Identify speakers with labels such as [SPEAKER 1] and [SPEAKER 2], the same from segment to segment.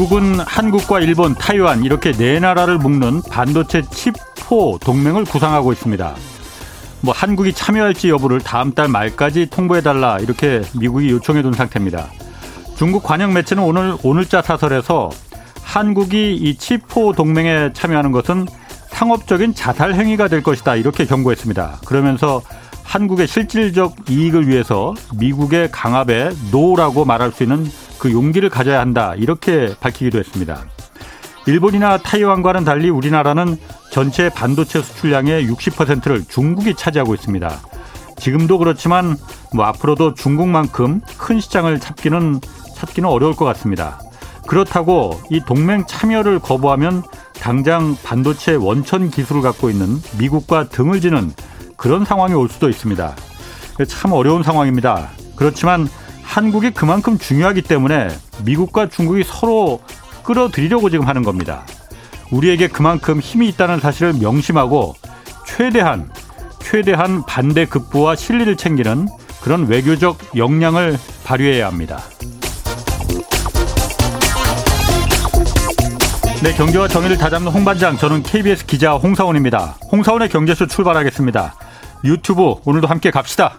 [SPEAKER 1] 미국은 한국과 일본, 타이완 이렇게 네 나라를 묶는 반도체 Chip Four 동맹을 구상하고 있습니다. 뭐 한국이 참여할지 여부를 다음 달 말까지 통보해달라 이렇게 미국이 요청해둔 상태입니다. 중국 관영 매체는 오늘 오늘자 사설에서 한국이 이 Chip Four 동맹에 참여하는 것은 상업적인 자살 행위가 될 것이다 이렇게 경고했습니다. 그러면서 한국의 실질적 이익을 위해서 미국의 강압에 no라고 말할 수 있는 그 용기를 가져야 한다 이렇게 밝히기도 했습니다. 일본이나 타이완과는 달리 우리나라는 전체 반도체 수출량의 60%를 중국이 차지하고 있습니다. 지금도 그렇지만 뭐 앞으로도 중국만큼 큰 시장을 찾기는 찾기는 어려울 것 같습니다. 그렇다고 이 동맹 참여를 거부하면 당장 반도체 원천 기술을 갖고 있는 미국과 등을 지는 그런 상황이 올 수도 있습니다. 참 어려운 상황입니다. 그렇지만 한국이 그만큼 중요하기 때문에 미국과 중국이 서로 끌어들이려고 지금 하는 겁니다. 우리에게 그만큼 힘이 있다는 사실을 명심하고 최대한 최대한 반대 극부와 실리를 챙기는 그런 외교적 역량을 발휘해야 합니다. 네, 경제와 정의를 다잡는 홍반장, 저는 KBS 기자 홍사원입니다. 홍사원의 경제쇼 출발하겠습니다. 유튜브 오늘도 함께 갑시다.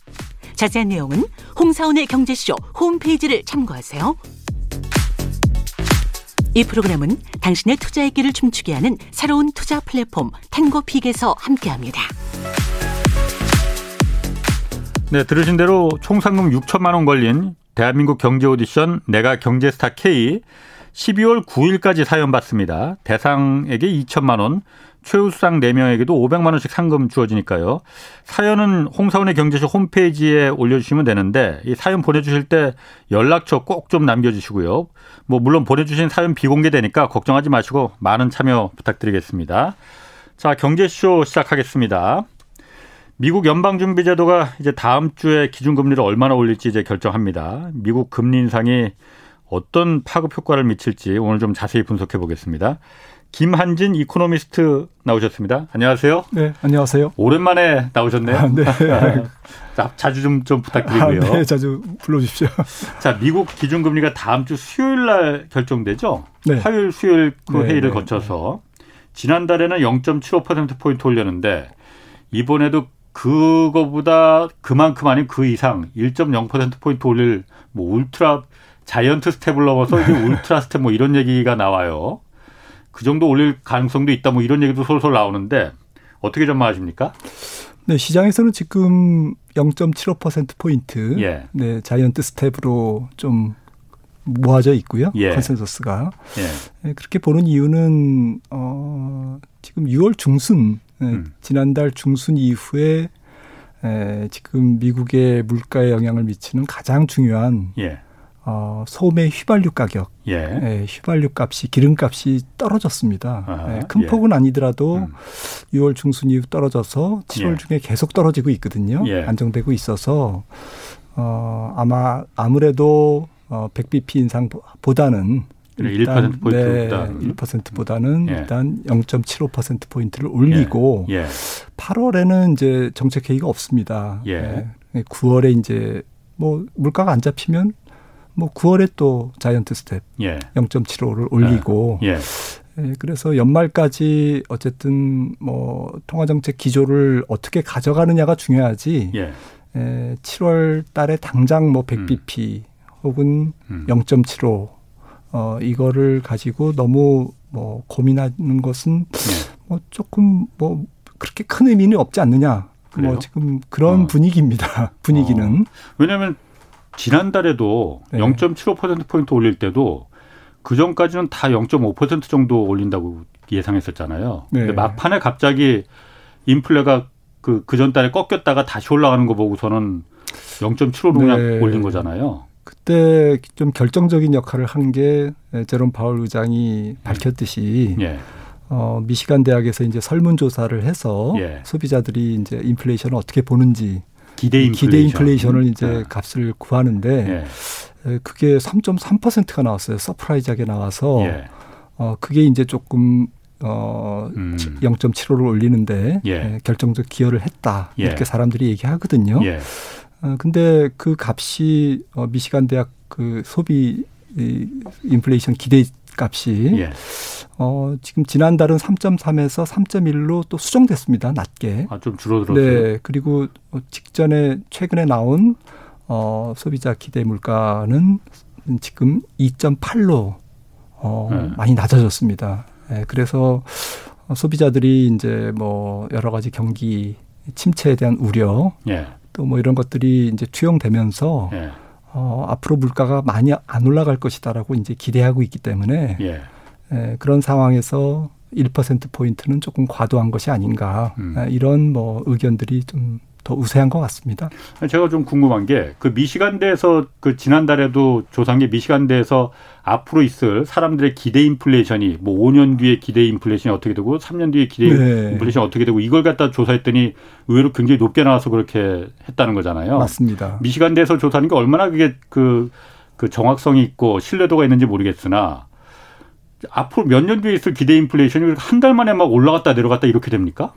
[SPEAKER 2] 자세한 내용은 홍사원의 경제쇼 홈페이지를 참고하세요. 이 프로그램은 당신의 투자의 길을 춤추게 하는 새로운 투자 플랫폼 탱고픽에서 함께합니다.
[SPEAKER 1] 네, 들으신 대로 총 상금 6천만 원 걸린 대한민국 경제 오디션 내가 경제스타 K 12월 9일까지 사연 받습니다. 대상에게 2천만 원, 최우수상 4명에게도 500만 원씩 상금 주어지니까요. 사연은 홍사원의 경제쇼 홈페이지에 올려주시면 되는데 이 사연 보내주실 때 연락처 꼭 좀 남겨주시고요. 뭐 물론 보내주신 사연 비공개되니까 걱정하지 마시고 많은 참여 부탁드리겠습니다. 자 경제쇼 시작하겠습니다. 미국 연방준비제도가 이제 다음 주에 기준금리를 얼마나 올릴지 이제 결정합니다. 미국 금리 인상이 어떤 파급 효과를 미칠지 오늘 좀 자세히 분석해 보겠습니다. 김한진 이코노미스트 나오셨습니다. 안녕하세요.
[SPEAKER 3] 네, 안녕하세요.
[SPEAKER 1] 오랜만에 나오셨네요. 아, 네. 자, 자주 좀, 좀 부탁드리고요.
[SPEAKER 3] 아, 네, 자주 불러주십시오.
[SPEAKER 1] 자, 미국 기준금리가 다음 주 수요일 날 결정되죠? 네. 화요일, 수요일 그 네, 회의를 네, 거쳐서 지난달에는 0.75%포인트 올렸는데 이번에도 그거보다 그만큼 아닌 그 이상 1.0%포인트 올릴 뭐 ultra giant step을 넘어서 이제 ultra step 뭐 이런 얘기가 나와요. 그 정도 올릴 가능성도 있다 뭐 이런 얘기도 솔솔 나오는데 어떻게 전망하십니까?
[SPEAKER 3] 네, 시장에서는 지금 0.75% 포인트 예. 네, giant step으로 좀 모아져 있고요. 예. consensus가. 예. 네, 그렇게 보는 이유는 어 지금 6월 중순 네, 음. 지난달 중순 이후에 에, 지금 미국의 물가에 영향을 미치는 가장 중요한 예. 어, 소매 휘발유 가격, 예. 예, 휘발유 값이 기름값이 떨어졌습니다. 아, 예, 큰 예. 폭은 아니더라도 음. 6월 중순 이후 떨어져서 7월 예. 중에 계속 떨어지고 있거든요. 예. 안정되고 있어서 어, 아마 아무래도 어, 100bp 인상보다는
[SPEAKER 1] 일단 1%포인트보다.
[SPEAKER 3] 네, 1%보다는 예. 일단 0.75% 포인트를 올리고 예. 예. 8월에는 이제 정책 회의가 없습니다. 예. 9월에 이제 뭐 물가가 안 잡히면 뭐 9월에 또 giant step 예. 0.75를 올리고 예. 예. 그래서 연말까지 어쨌든 뭐 통화 정책 기조를 어떻게 가져가느냐가 중요하지. 예. 에, 7월 달에 당장 뭐 100bp 음. 혹은 음. 0.75 어, 이거를 가지고 너무 뭐 고민하는 것은 예. 뭐 조금 뭐 그렇게 큰 의미는 없지 않느냐. 뭐 그래요? 뭐 지금 그런 어. 분위기입니다. 분위기는. 어.
[SPEAKER 1] 왜냐하면 지난달에도 네. 0.75%포인트 올릴 때도 그 전까지는 다 0.5% 정도 올린다고 예상했었잖아요. 네. 근데 막판에 갑자기 인플레가 그, 그 전달에 꺾였다가 다시 올라가는 거 보고서는 0.75로 네. 그냥 올린 거잖아요.
[SPEAKER 3] 그때 좀 결정적인 역할을 한 게 제롬 파월 의장이 밝혔듯이 예. 어, 미시간 대학에서 이제 설문조사를 해서 예. 소비자들이 이제 인플레이션을 어떻게 보는지
[SPEAKER 1] 기대 인플레이션.
[SPEAKER 3] 기대 인플레이션을 이제 네. 값을 구하는데 예. 그게 3.3%가 나왔어요. surprise하게 나와서 예. 어, 그게 이제 조금 어, 음. 0.75를 올리는데 예. 예. 결정적 기여를 했다. 예. 이렇게 사람들이 얘기하거든요. 예. 어, 근데 그 값이 어, 미시간 대학 그 소비 이, 인플레이션 기대 값이 예. 어, 지금 지난달은 3.3에서 3.1로 또 수정됐습니다. 낮게.
[SPEAKER 1] 아, 좀 줄어들었어요.
[SPEAKER 3] 네. 그리고 직전에 최근에 나온 어, 소비자 기대 물가는 지금 2.8로 어, 네. 많이 낮아졌습니다. 네, 그래서 소비자들이 이제 뭐 여러 가지 경기 침체에 대한 우려 예. 또뭐 이런 것들이 이제 투영되면서 예. 어, 앞으로 물가가 많이 안 올라갈 것이다라고 이제 기대하고 있기 때문에 예. 에, 그런 상황에서 1% 포인트는 조금 과도한 것이 아닌가 음. 에, 이런 뭐 의견들이 좀 더 우세한 것 같습니다.
[SPEAKER 1] 제가 좀 궁금한 게 그 미시간대에서 그 지난달에도 조사한 게 미시간대에서 앞으로 있을 사람들의 기대 인플레이션이 뭐 5년 뒤에 기대 인플레이션이 어떻게 되고 3년 뒤에 기대 네. 인플레이션이 어떻게 되고 이걸 갖다 조사했더니 의외로 굉장히 높게 나와서 그렇게 했다는 거잖아요.
[SPEAKER 3] 맞습니다.
[SPEAKER 1] 미시간대에서 조사하는 게 얼마나 그게 그, 그 정확성이 있고 신뢰도가 있는지 모르겠으나 앞으로 몇 년 뒤에 있을 기대 인플레이션이 한 달 만에 막 올라갔다 내려갔다 이렇게 됩니까?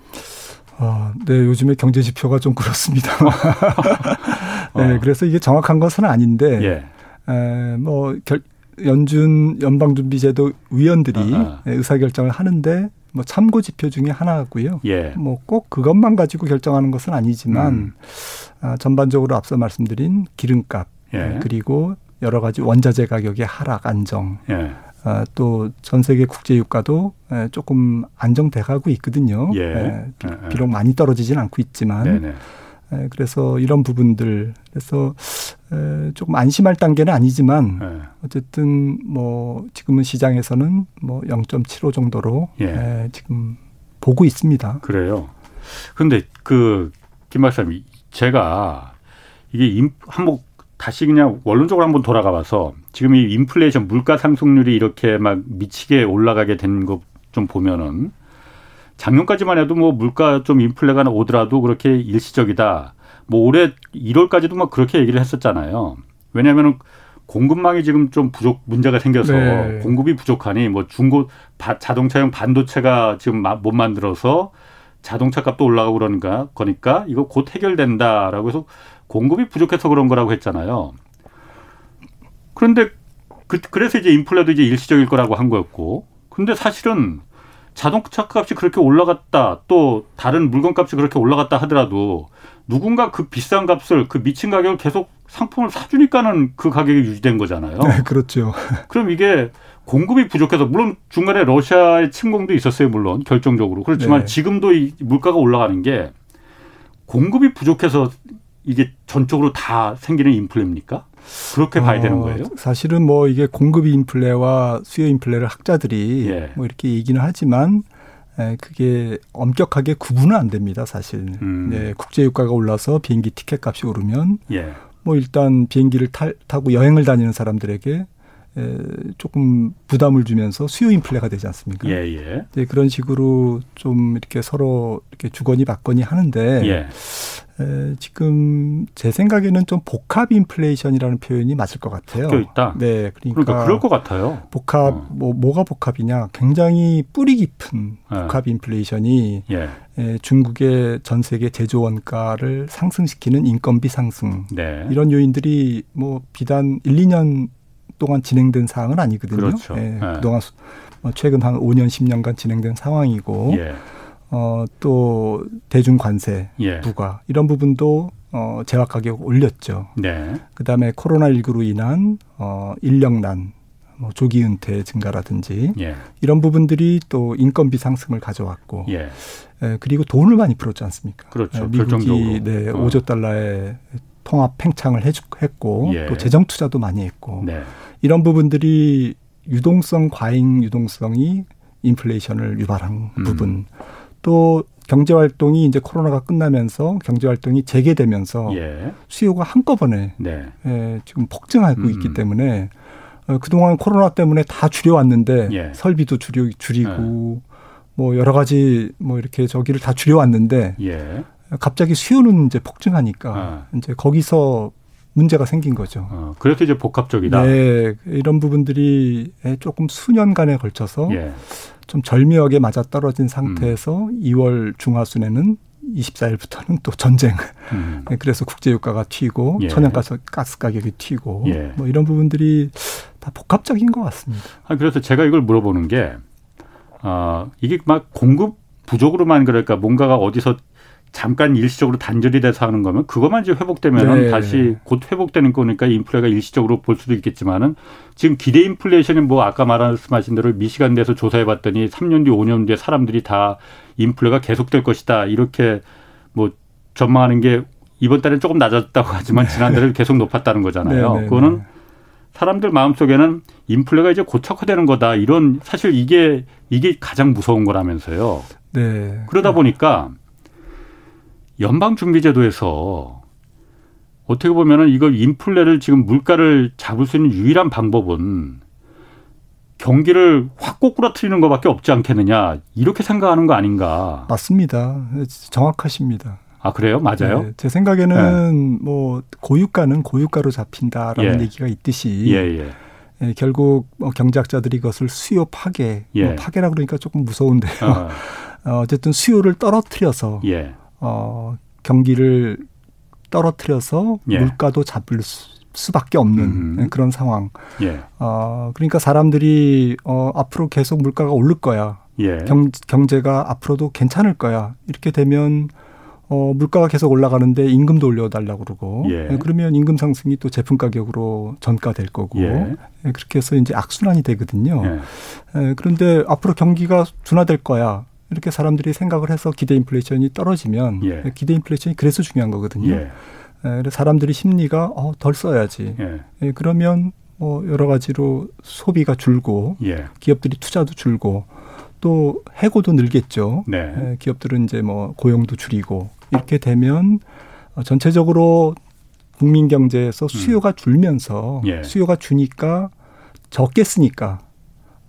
[SPEAKER 3] 아, 네, 요즘에 경제 지표가 좀 그렇습니다. 네, 어. 그래서 이게 정확한 것은 아닌데, 예. 에, 뭐, 결, 연준 연방준비제도 위원들이 아, 아. 의사결정을 하는데, 뭐 참고 지표 중에 하나고요. 예. 뭐꼭 그것만 가지고 결정하는 것은 아니지만 음. 아, 전반적으로 앞서 말씀드린 기름값 예. 그리고 여러 가지 원자재 가격의 하락 안정 예. 아, 또전 세계 국제 유가도 조금 안정돼 가고 있거든요. 예. 예. 비록 많이 떨어지진 않고 있지만 네네. 그래서 이런 부분들 그래서 조금 안심할 단계는 아니지만 네. 어쨌든 뭐 지금은 시장에서는 뭐 0.75 정도로 예. 지금 보고 있습니다.
[SPEAKER 1] 그래요. 그런데 그 김 박사님 제가 이게 한번 다시 그냥 원론적으로 한번 돌아가 봐서 지금 이 인플레이션 물가 상승률이 이렇게 막 미치게 올라가게 된 것 좀 보면은 작년까지만 해도 뭐 물가 좀 인플레가 오더라도 그렇게 일시적이다. 뭐 올해 1월까지도 막 그렇게 얘기를 했었잖아요. 왜냐하면은 공급망이 지금 좀 부족 문제가 생겨서 네. 공급이 부족하니 뭐 중고 자동차용 반도체가 지금 못 만들어서 자동차 값도 올라가고 그러니까 거니까 이거 곧 해결된다라고 해서 공급이 부족해서 그런 거라고 했잖아요. 그런데 그, 그래서 이제 인플레도 이제 일시적일 거라고 한 거였고. 근데 사실은 자동차 값이 그렇게 올라갔다 또 다른 물건 값이 그렇게 올라갔다 하더라도 누군가 그 비싼 값을 그 미친 가격을 계속 상품을 사주니까는 그 가격이 유지된 거잖아요.
[SPEAKER 3] 네, 그렇죠.
[SPEAKER 1] 그럼 이게 공급이 부족해서 물론 중간에 러시아의 침공도 있었어요, 물론 결정적으로 그렇지만 네. 지금도 이 물가가 올라가는 게 공급이 부족해서 이게 전적으로 다 생기는 인플레입니까? 그렇게 봐야 어, 되는 거예요?
[SPEAKER 3] 사실은 뭐 이게 공급 인플레와 수요 인플레를 학자들이 예. 뭐 이렇게 얘기는 하지만 에, 그게 엄격하게 구분은 안 됩니다, 사실. 음. 네, 국제 유가가 올라서 비행기 티켓 값이 오르면 예. 뭐 일단 비행기를 타, 타고 여행을 다니는 사람들에게 에, 조금 부담을 주면서 수요 인플레가 되지 않습니까? 예, 예. 네, 그런 식으로 좀 이렇게 서로 이렇게 주거니 받거니 하는데 예. 에, 지금 제 생각에는 좀 복합 인플레이션이라는 표현이 맞을 것 같아요.
[SPEAKER 1] 있다.
[SPEAKER 3] 네, 그러니까,
[SPEAKER 1] 그러니까 그럴 것 같아요.
[SPEAKER 3] 복합 어. 뭐 뭐가 복합이냐? 굉장히 뿌리 깊은 네. 복합 인플레이션이 예. 에, 중국의 전 세계 제조 원가를 상승시키는 인건비 상승 네. 이런 요인들이 뭐 비단 1, 2년 동안 진행된 사항은 아니거든요.
[SPEAKER 1] 그렇죠.
[SPEAKER 3] 예, 네. 그동안 뭐 최근 한 5년 10년간 진행된 상황이고 예. 어, 또 대중 관세 예. 부과 이런 부분도 어, 재화 가격 올렸죠. 네. 그다음에 코로나 19로 인한 어, 인력난 뭐 조기 은퇴 증가라든지 예. 이런 부분들이 또 인건비 상승을 가져왔고 예. 예, 그리고 돈을 많이 풀었지 않습니까?
[SPEAKER 1] 그렇죠.
[SPEAKER 3] 예, 미국이 네, 어. 5조 달러의 통합 팽창을 했고 예. 또 재정 투자도 많이 했고 네. 이런 부분들이 유동성 과잉 유동성이 인플레이션을 유발한 음. 부분 또 경제 활동이 이제 코로나가 끝나면서 경제 활동이 재개되면서 예. 수요가 한꺼번에 네. 예, 지금 폭증하고 음. 있기 때문에 어, 그동안 코로나 때문에 다 줄여왔는데 예. 설비도 줄여 줄이고 예. 뭐 여러 가지 뭐 이렇게 저기를 다 줄여왔는데 예. 갑자기 수요는 이제 폭증하니까 아. 이제 거기서 문제가 생긴 거죠. 어,
[SPEAKER 1] 그래서 이제 복합적이다.
[SPEAKER 3] 네, 이런 부분들이 조금 수년간에 걸쳐서 예. 좀 절묘하게 맞아 떨어진 상태에서 음. 2월 중하순에는 24일부터는 또 전쟁. 음. 네, 그래서 국제유가가 튀고 예. 천연가스 가스 가격이 튀고 예. 뭐 이런 부분들이 다 복합적인 것 같습니다.
[SPEAKER 1] 아, 그래서 제가 이걸 물어보는 게 아, 이게 막 공급 부족으로만 그럴까 뭔가가 어디서 잠깐 일시적으로 단절이 돼서 하는 거면 그것만 이제 회복되면 네. 다시 곧 회복되는 거니까 인플레가 일시적으로 볼 수도 있겠지만은 지금 기대 인플레이션이 뭐 아까 말씀하신 대로 미시간 내에서 조사해 봤더니 3년 뒤 5년 뒤에 사람들이 다 인플레가 계속될 것이다 이렇게 뭐 전망하는 게 이번 달엔 조금 낮았다고 하지만 지난달에 계속 높았다는 거잖아요. 네, 네, 그거는 네. 사람들 마음속에는 인플레가 이제 고착화되는 거다 이런 사실 이게 이게 가장 무서운 거라면서요. 네. 그러다 보니까 연방준비제도에서 어떻게 보면은 이거 인플레를 지금 물가를 잡을 수 있는 유일한 방법은 경기를 확 꼬꾸라트리는 것밖에 없지 않겠느냐 이렇게 생각하는 거 아닌가?
[SPEAKER 3] 맞습니다. 정확하십니다.
[SPEAKER 1] 아 그래요? 맞아요? 네,
[SPEAKER 3] 제 생각에는 네. 뭐 고유가는 고유가로 잡힌다라는 예. 얘기가 있듯이 예, 예. 예, 결국 뭐 경제학자들이 이것을 수요 파괴, 뭐 예. 파괴라 그러니까 조금 무서운데요. 어. 어, 어쨌든 수요를 떨어뜨려서 예. 어, 경기를 떨어뜨려서 예. 물가도 잡을 수, 밖에 없는 음. 그런 상황. 예. 어, 그러니까 사람들이 어, 앞으로 계속 물가가 오를 거야. 예. 경, 경제가 앞으로도 괜찮을 거야. 이렇게 되면 어, 물가가 계속 올라가는데 임금도 올려달라고 그러고 예. 예. 그러면 임금 상승이 또 제품 가격으로 전가될 거고 예. 예. 그렇게 해서 이제 악순환이 되거든요. 예. 예. 그런데 앞으로 경기가 둔화될 거야. 이렇게 사람들이 생각을 해서 기대 인플레이션이 떨어지면 예. 기대 인플레이션이 그래서 중요한 거거든요. 예. 그래서 사람들이 심리가 어, 덜 써야지. 예. 그러면 뭐 여러 가지로 소비가 줄고 기업들이 투자도 줄고 또 해고도 늘겠죠. 네. 기업들은 이제 뭐 고용도 줄이고 이렇게 되면 어, 전체적으로 국민 경제에서 음. 수요가 줄면서 예. 수요가 주니까 적게 쓰니까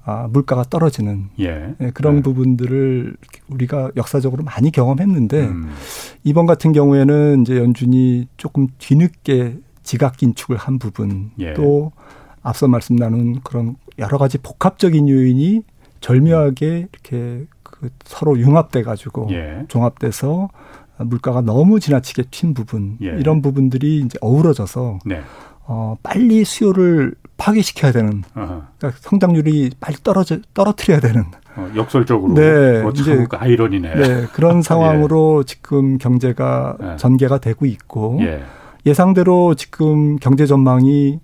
[SPEAKER 3] 아, 물가가 떨어지는 예. 예, 그런 네. 부분들을 우리가 역사적으로 많이 경험했는데 음. 이번 같은 경우에는 이제 연준이 조금 뒤늦게 지각 긴축을 한 부분 예. 또 앞서 말씀 나눈 그런 여러 가지 복합적인 요인이 절묘하게 이렇게 그 서로 융합돼 가지고 예. 종합돼서 물가가 너무 지나치게 튄 부분 예. 이런 부분들이 이제 어우러져서 네. 어, 빨리 수요를 파괴시켜야 되는 그러니까 성장률이 빨리 떨어져 떨어뜨려야 되는
[SPEAKER 1] 어, 역설적으로 네뭐 이제 그 아이러니네
[SPEAKER 3] 네 그런 상황으로 예. 지금 경제가 예. 전개가 되고 있고 예. 예상대로 지금 경제 전망이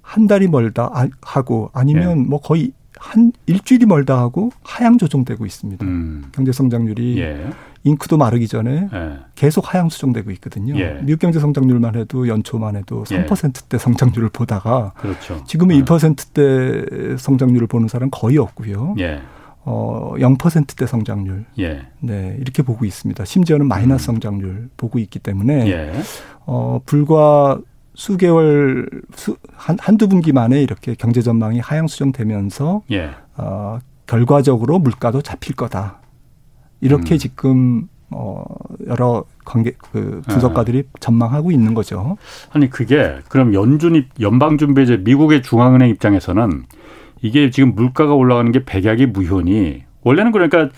[SPEAKER 3] 한 달이 멀다 아, 하고 아니면 예. 뭐 거의 한 일주일이 멀다 하고 하향 조정되고 있습니다. 음. 경제 성장률이 예. 잉크도 마르기 전에 예. 계속 하향 수정되고 있거든요. 예. 미국 경제 성장률만 해도 연초만 해도 3%대 예. 성장률을 보다가 그렇죠. 지금은 예. 1%대 성장률을 보는 사람 거의 없고요. 예. 어, 0%대 성장률. 예. 네, 이렇게 보고 있습니다. 심지어는 마이너스 음. 성장률 보고 있기 때문에 예. 어, 불과 수개월 수, 한 한두 분기 만에 이렇게 경제 전망이 하향 수정되면서 예. 어, 결과적으로 물가도 잡힐 거다. 이렇게 음. 지금 어 여러 관계 그 분석가들이 네. 전망하고 있는 거죠.
[SPEAKER 1] 아니 그게 그럼 연준이 연방준비제 미국의 중앙은행 입장에서는 이게 지금 물가가 올라가는 게 백약이 무효니 원래는 그러니까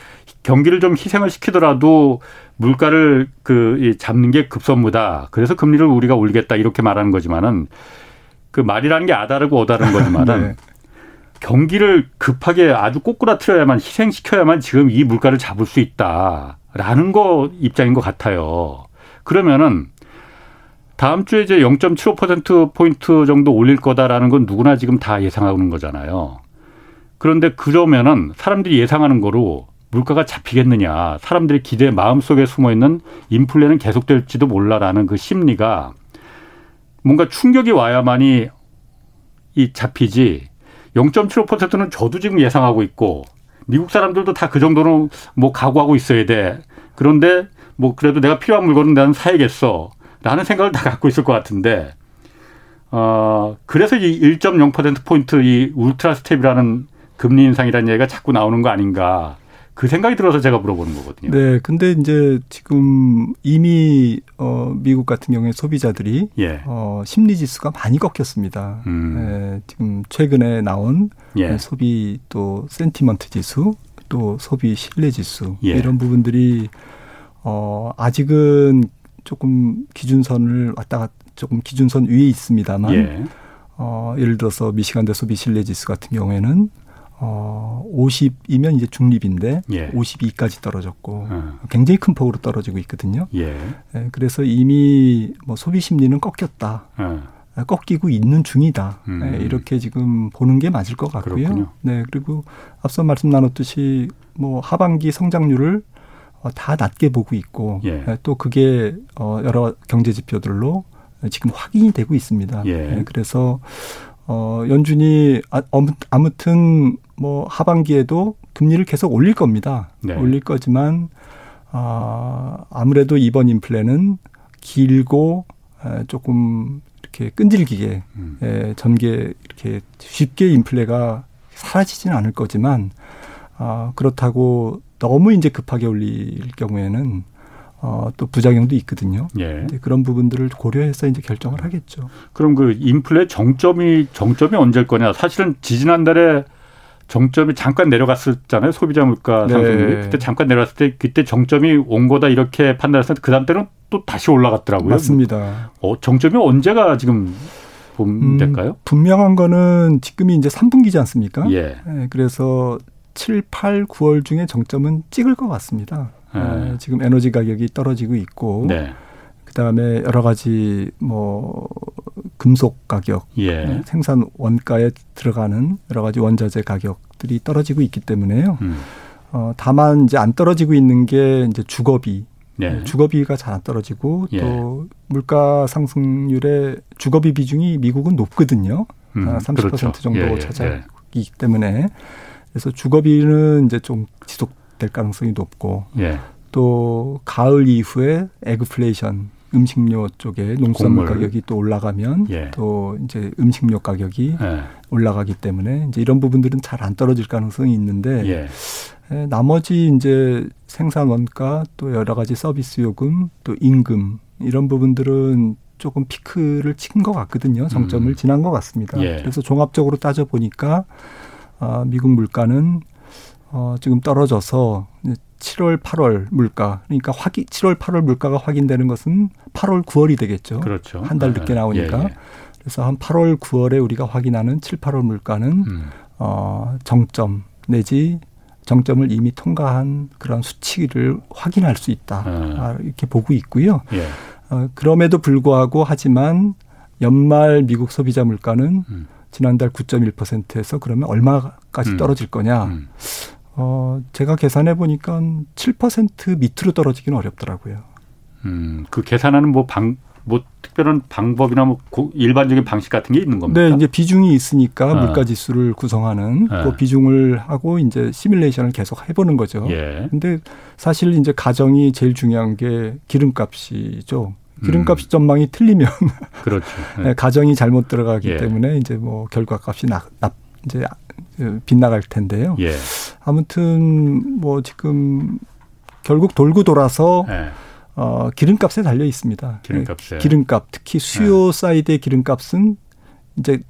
[SPEAKER 1] 경기를 좀 희생을 시키더라도 물가를 그 잡는 게 급선무다. 그래서 금리를 우리가 올리겠다 이렇게 말하는 거지만은 그 말이라는 게 아다르고 어다른 거지만은 네. 경기를 급하게 아주 꼬꾸라트려야만 희생시켜야만 지금 이 물가를 잡을 수 있다라는 거 입장인 것 같아요. 그러면은 다음 주에 이제 0.75% 포인트 정도 올릴 거다라는 건 누구나 지금 다 예상하는 거잖아요. 그런데 그러면은 사람들이 예상하는 거로 물가가 잡히겠느냐, 사람들의 기대 마음 속에 숨어 있는 인플레는 계속될지도 몰라라는 그 심리가 뭔가 충격이 와야만이 이 잡히지 0.75%는 저도 지금 예상하고 있고 미국 사람들도 다 그 정도는 뭐 각오하고 있어야 돼. 그런데 뭐 그래도 내가 필요한 물건은 나는 사야겠어. 라는 생각을 다 갖고 있을 것 같은데 어 그래서 이 1.0% 포인트 이 ultra step이라는 금리 인상이라는 얘기가 자꾸 나오는 거 아닌가. 그 생각이 들어서 제가 물어보는 거거든요.
[SPEAKER 3] 네, 근데 이제 지금 이미 어 미국 같은 경우에 소비자들이 예. 어 심리 지수가 많이 꺾였습니다. 음. 예, 지금 최근에 나온 예. 소비 또 센티먼트 지수, 또 소비 신뢰 지수 예. 이런 부분들이 어 아직은 조금 기준선을 왔다 갔다 조금 기준선 위에 있습니다만 예. 어 예를 들어서 미시간대 소비 신뢰 지수 같은 경우에는 어 50이면 이제 중립인데 예. 52까지 떨어졌고 어. 굉장히 큰 폭으로 떨어지고 있거든요. 예. 예 그래서 이미 뭐 소비 심리는 꺾였다. 어. 꺾이고 있는 중이다. 음. 네, 이렇게 지금 보는 게 맞을 것 같고요. 그렇군요. 네, 그리고 앞서 말씀 나눴듯이 뭐 하반기 성장률을 어, 다 낮게 보고 있고 예. 네, 또 그게 어 여러 경제 지표들로 지금 확인이 되고 있습니다. 예. 네, 그래서 어, 연준이 아, 아무튼 뭐 하반기에도 금리를 계속 올릴 겁니다. 네. 올릴 거지만 아, 아무래도 이번 인플레는 길고 에, 조금 이렇게 끈질기게 음. 에, 전개 이렇게 쉽게 인플레가 사라지지는 않을 거지만 아, 그렇다고 너무 이제 급하게 올릴 경우에는 어, 또 부작용도 있거든요. 예. 그런 부분들을 고려해서 이제 결정을 하겠죠.
[SPEAKER 1] 그럼 그 인플레 정점이 정점이 언제일 거냐? 사실은 지지난달에 정점이 잠깐 내려갔었잖아요. 소비자 물가 상승률이. 네. 그때 잠깐 내려갔을 때 그때 정점이 온 거다 이렇게 판단해서 그 다음 때는 또 다시 올라갔더라고요.
[SPEAKER 3] 맞습니다.
[SPEAKER 1] 어, 정점이 언제가 지금 보면 될까요? 음,
[SPEAKER 3] 분명한 거는 지금이 이제 3분기지 않습니까? 예. 네, 그래서 7, 8, 9월 중에 정점은 찍을 것 같습니다. 네. 지금 에너지 가격이 떨어지고 있고 네. 그다음에 여러 가지 뭐 금속 가격, 예. 네, 생산 원가에 들어가는 여러 가지 원자재 가격들이 떨어지고 있기 때문에요. 음. 어, 다만 이제 안 떨어지고 있는 게 이제 주거비. 네. 주거비가 잘 안 떨어지고 예. 또 물가 상승률의 주거비 비중이 미국은 높거든요. 음, 30% 그렇죠. 정도 예, 예, 차지하기 때문에 그래서 주거비는 이제 좀 지속 될 가능성이 높고 예. 또 가을 이후에 에그플레이션 음식료 쪽에 농수산물 가격이 또 올라가면 예. 또 이제 음식료 가격이 예. 올라가기 때문에 이제 이런 부분들은 잘 안 떨어질 가능성이 있는데 예. 에, 나머지 이제 생산 원가 또 여러 가지 서비스 요금 또 임금 이런 부분들은 조금 피크를 찍은 것 같거든요. 정점을 음. 지난 것 같습니다. 예. 그래서 종합적으로 따져 보니까 아, 미국 물가는 어, 지금 떨어져서 7월, 8월 물가 그러니까 확인 7월, 8월 물가가 확인되는 것은 8월, 9월이 되겠죠.
[SPEAKER 1] 그렇죠.
[SPEAKER 3] 한달 네. 늦게 나오니까. 예, 예. 그래서 한 8월, 9월에 우리가 확인하는 7, 8월 물가는 음. 어, 정점 내지 정점을 이미 통과한 그런 수치를 확인할 수 있다. 음. 아, 이렇게 보고 있고요. 예. 어, 그럼에도 불구하고 하지만 연말 미국 소비자 물가는 음. 지난달 9.1%에서 그러면 얼마까지 음. 떨어질 거냐. 음. 어, 제가 계산해 보니까 7% 밑으로 떨어지기는 어렵더라고요.
[SPEAKER 1] 음, 그 계산하는 뭐 방, 뭐 특별한 방법이나 뭐 일반적인 방식 같은 게 있는 겁니까?
[SPEAKER 3] 네, 이제 비중이 있으니까 아. 물가 지수를 구성하는 아. 그 비중을 하고 이제 시뮬레이션을 계속 해보는 거죠. 예. 근데 사실 이제 가정이 제일 중요한 게 기름값이죠. 기름값 음. 전망이 틀리면 그렇죠. 네. 가정이 잘못 들어가기 예. 때문에 이제 뭐 결과값이 나, 나 이제 빗나갈 텐데요. 예. 아무튼 뭐 지금 결국 돌고 돌아서 예. 어, 기름값에 달려 있습니다.
[SPEAKER 1] 기름값에.
[SPEAKER 3] 기름값 특히 수요 예. side의 기름값은 이제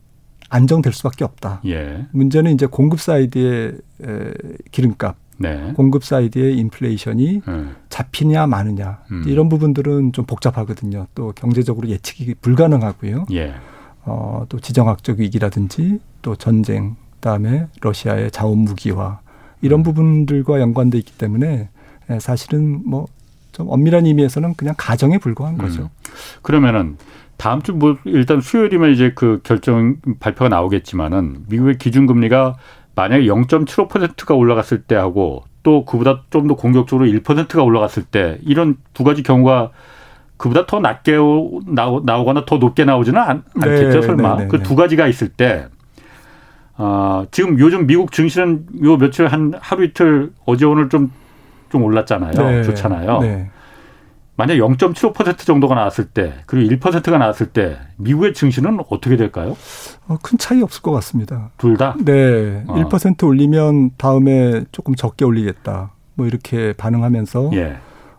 [SPEAKER 3] 안정될 수밖에 없다. 예. 문제는 이제 공급 side의 에, 기름값, 네. 공급 side의 인플레이션이 음. 잡히냐 마느냐 음. 이런 부분들은 좀 복잡하거든요. 또 경제적으로 예측이 불가능하고요. 예. 어, 또 지정학적 위기라든지 또 전쟁 그다음에 러시아의 자원 무기화 이런 음. 부분들과 연관돼 있기 때문에 예, 사실은 뭐 좀 엄밀한 의미에서는 그냥 가정에 불과한 거죠. 음.
[SPEAKER 1] 그러면은 다음 주 뭐 일단 수요일이면 이제 그 결정 발표가 나오겠지만은 미국의 기준금리가 만약에 0.75%가 올라갔을 때 하고 또 그보다 좀 더 공격적으로 1%가 올라갔을 때 이런 두 가지 경우가 그보다 더 낮게 나오거나 더 높게 나오지는 않, 겠죠 네, 설마 네, 네, 그두 가지가 있을 때 어, 지금 요즘 미국 증시는 요 며칠 한 하루 이틀 어제 오늘 좀 좀 올랐잖아요. 네. 좋잖아요. 네. 만약 0.75% 정도가 나왔을 때 그리고 1%가 나왔을 때 미국의 증시는 어떻게 될까요?
[SPEAKER 3] 어, 큰 차이 없을 것 같습니다.
[SPEAKER 1] 둘 다?
[SPEAKER 3] 네. 어. 1% 올리면 다음에 조금 적게 올리겠다. 뭐 이렇게 반응하면서 예.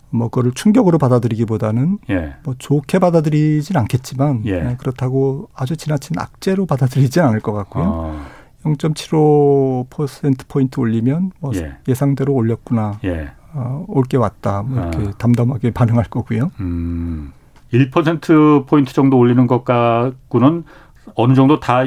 [SPEAKER 3] 뭐 그거를 충격으로 받아들이기보다는 예. 뭐 좋게 받아들이진 않겠지만 예. 네, 그렇다고 아주 지나친 악재로 받아들이지 않을 것 같고요. 어. 0.75% 포인트 올리면 뭐 예. 상대로 올렸구나. 예. 어, 올게 왔다. 뭐 이렇게 아. 담담하게 반응할 거고요. 음.
[SPEAKER 1] 1% 포인트 정도 올리는 것 갖고는 어느 정도 다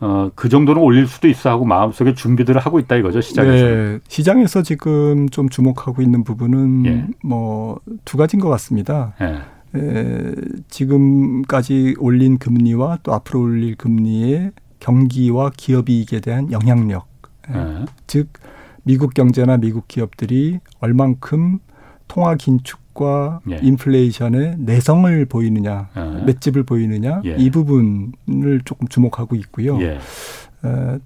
[SPEAKER 1] 어, 그 정도는 올릴 수도 있어 하고 마음속에 준비들을 하고 있다 이거죠, 시장에서. 네.
[SPEAKER 3] 시장에서 지금 좀 주목하고 있는 부분은 예. 뭐두 가지인 것 같습니다. 예. 에, 지금까지 올린 금리와 또 앞으로 올릴 금리의 경기와 기업 이익에 대한 영향력. 예. 즉, 미국 경제나 미국 기업들이 얼만큼 통화 긴축과 예. 인플레이션의 내성을 보이느냐, 예. 맷집을 보이느냐 예. 이 부분을 조금 주목하고 있고요. 예.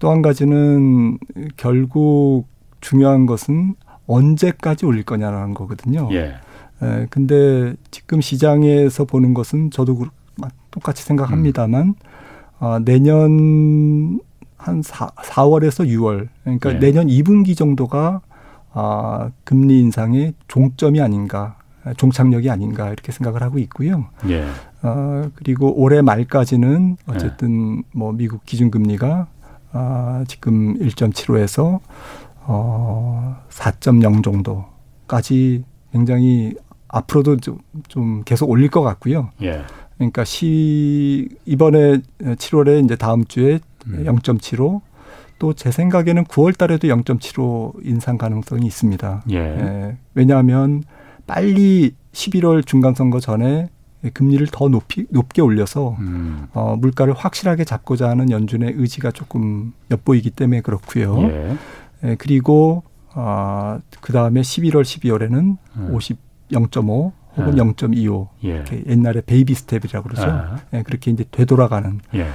[SPEAKER 3] 또한 가지는 결국 중요한 것은 언제까지 올릴 거냐라는 거거든요. 예. 에, 근데 지금 시장에서 보는 것은 저도 똑같이 생각합니다만 음. 어, 내년 한 4, 4월에서 6월 그러니까 네. 내년 2분기 정도가 아, 금리 인상의 종점이 아닌가 종착역이 아닌가 이렇게 생각을 하고 있고요. 예. 어, 그리고 올해 말까지는 어쨌든 예. 뭐 미국 기준금리가 아, 지금 1.75에서 어, 4.0 정도까지 굉장히 앞으로도 좀, 좀 계속 올릴 것 같고요. 예. 그러니까 시 이번에 7월에 이제 다음 주에 음. 0.75. 또 제 생각에는 9월 달에도 0.75 인상 가능성이 있습니다. 예. 예. 왜냐하면 빨리 11월 중간 선거 전에 금리를 더 높이 높게 올려서 음. 어, 물가를 확실하게 잡고자 하는 연준의 의지가 조금 엿보이기 때문에 그렇고요. 예. 예, 그리고 어, 그 다음에 11월, 12월에는 음. 50 0.5 혹은 예. 0.25 예. 이렇게 옛날에 baby step이라고 그러죠. 아. 예, 그렇게 이제 되돌아가는 예.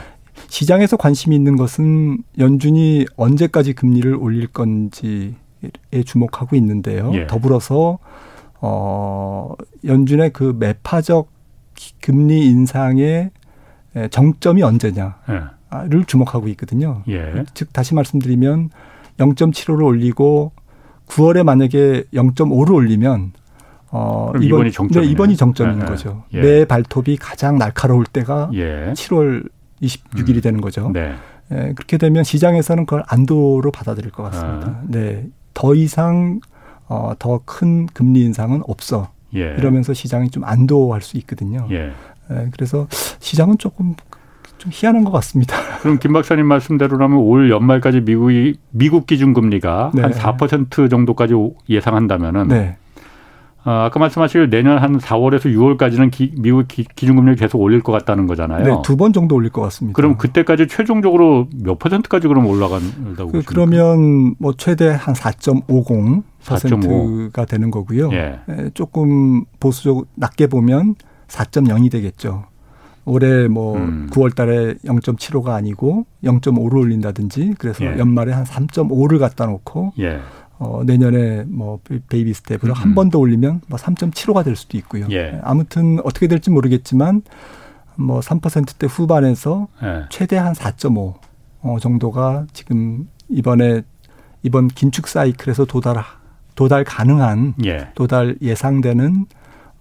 [SPEAKER 3] 시장에서 관심이 있는 것은 연준이 언제까지 금리를 올릴 건지에 주목하고 있는데요. 예. 더불어서 어 연준의 그 매파적 금리 인상의 정점이 언제냐를 예. 주목하고 있거든요. 예. 즉 다시 말씀드리면 0.75를 올리고 9월에 만약에 0.5를 올리면
[SPEAKER 1] 어, 이번, 정점
[SPEAKER 3] 네, 이번이 정점인 네, 거죠. 예. 매 발톱이 가장 날카로울 때가 예. 7월 26일이 음. 되는 거죠. 네. 예, 그렇게 되면 시장에서는 그걸 안도로 받아들일 것 같습니다. 아. 네. 더 이상 어, 더 큰 금리 인상은 없어. 예. 이러면서 시장이 좀 안도할 수 있거든요. 예. 예, 그래서 시장은 조금 좀 희한한 것 같습니다.
[SPEAKER 1] 그럼 김 박사님 말씀대로라면 올 연말까지 미국이 미국 기준 금리가 네. 한4% 정도까지 예상한다면은 네. 어, 아까 말씀하신 내년 한 4월에서 6월까지는 기, 미국 기, 준금리를 계속 올릴 것 같다는 거잖아요.
[SPEAKER 3] 네, 두 번 정도 올릴 것 같습니다.
[SPEAKER 1] 그럼 그때까지 최종적으로 몇 퍼센트까지 그럼 올라간다고 그,
[SPEAKER 3] 그러면 뭐 최대 한 4.50 퍼센트가 되는 거고요. 예. 조금 보수적 낮게 보면 4.0이 되겠죠. 올해 뭐 음. 9월 달에 0.75가 아니고 0.5를 올린다든지 그래서 예. 연말에 한 3.5를 갖다 놓고 예. 어, 내년에 뭐 baby step으로 음. 한번 더 올리면 뭐 3.75가 될 수도 있고요. 예. 아무튼 어떻게 될지 모르겠지만 뭐 3%대 후반에서 예. 최대 한 4.5 어, 정도가 지금 이번에 이번 긴축 사이클에서 도달 도달 가능한 예. 도달 예상되는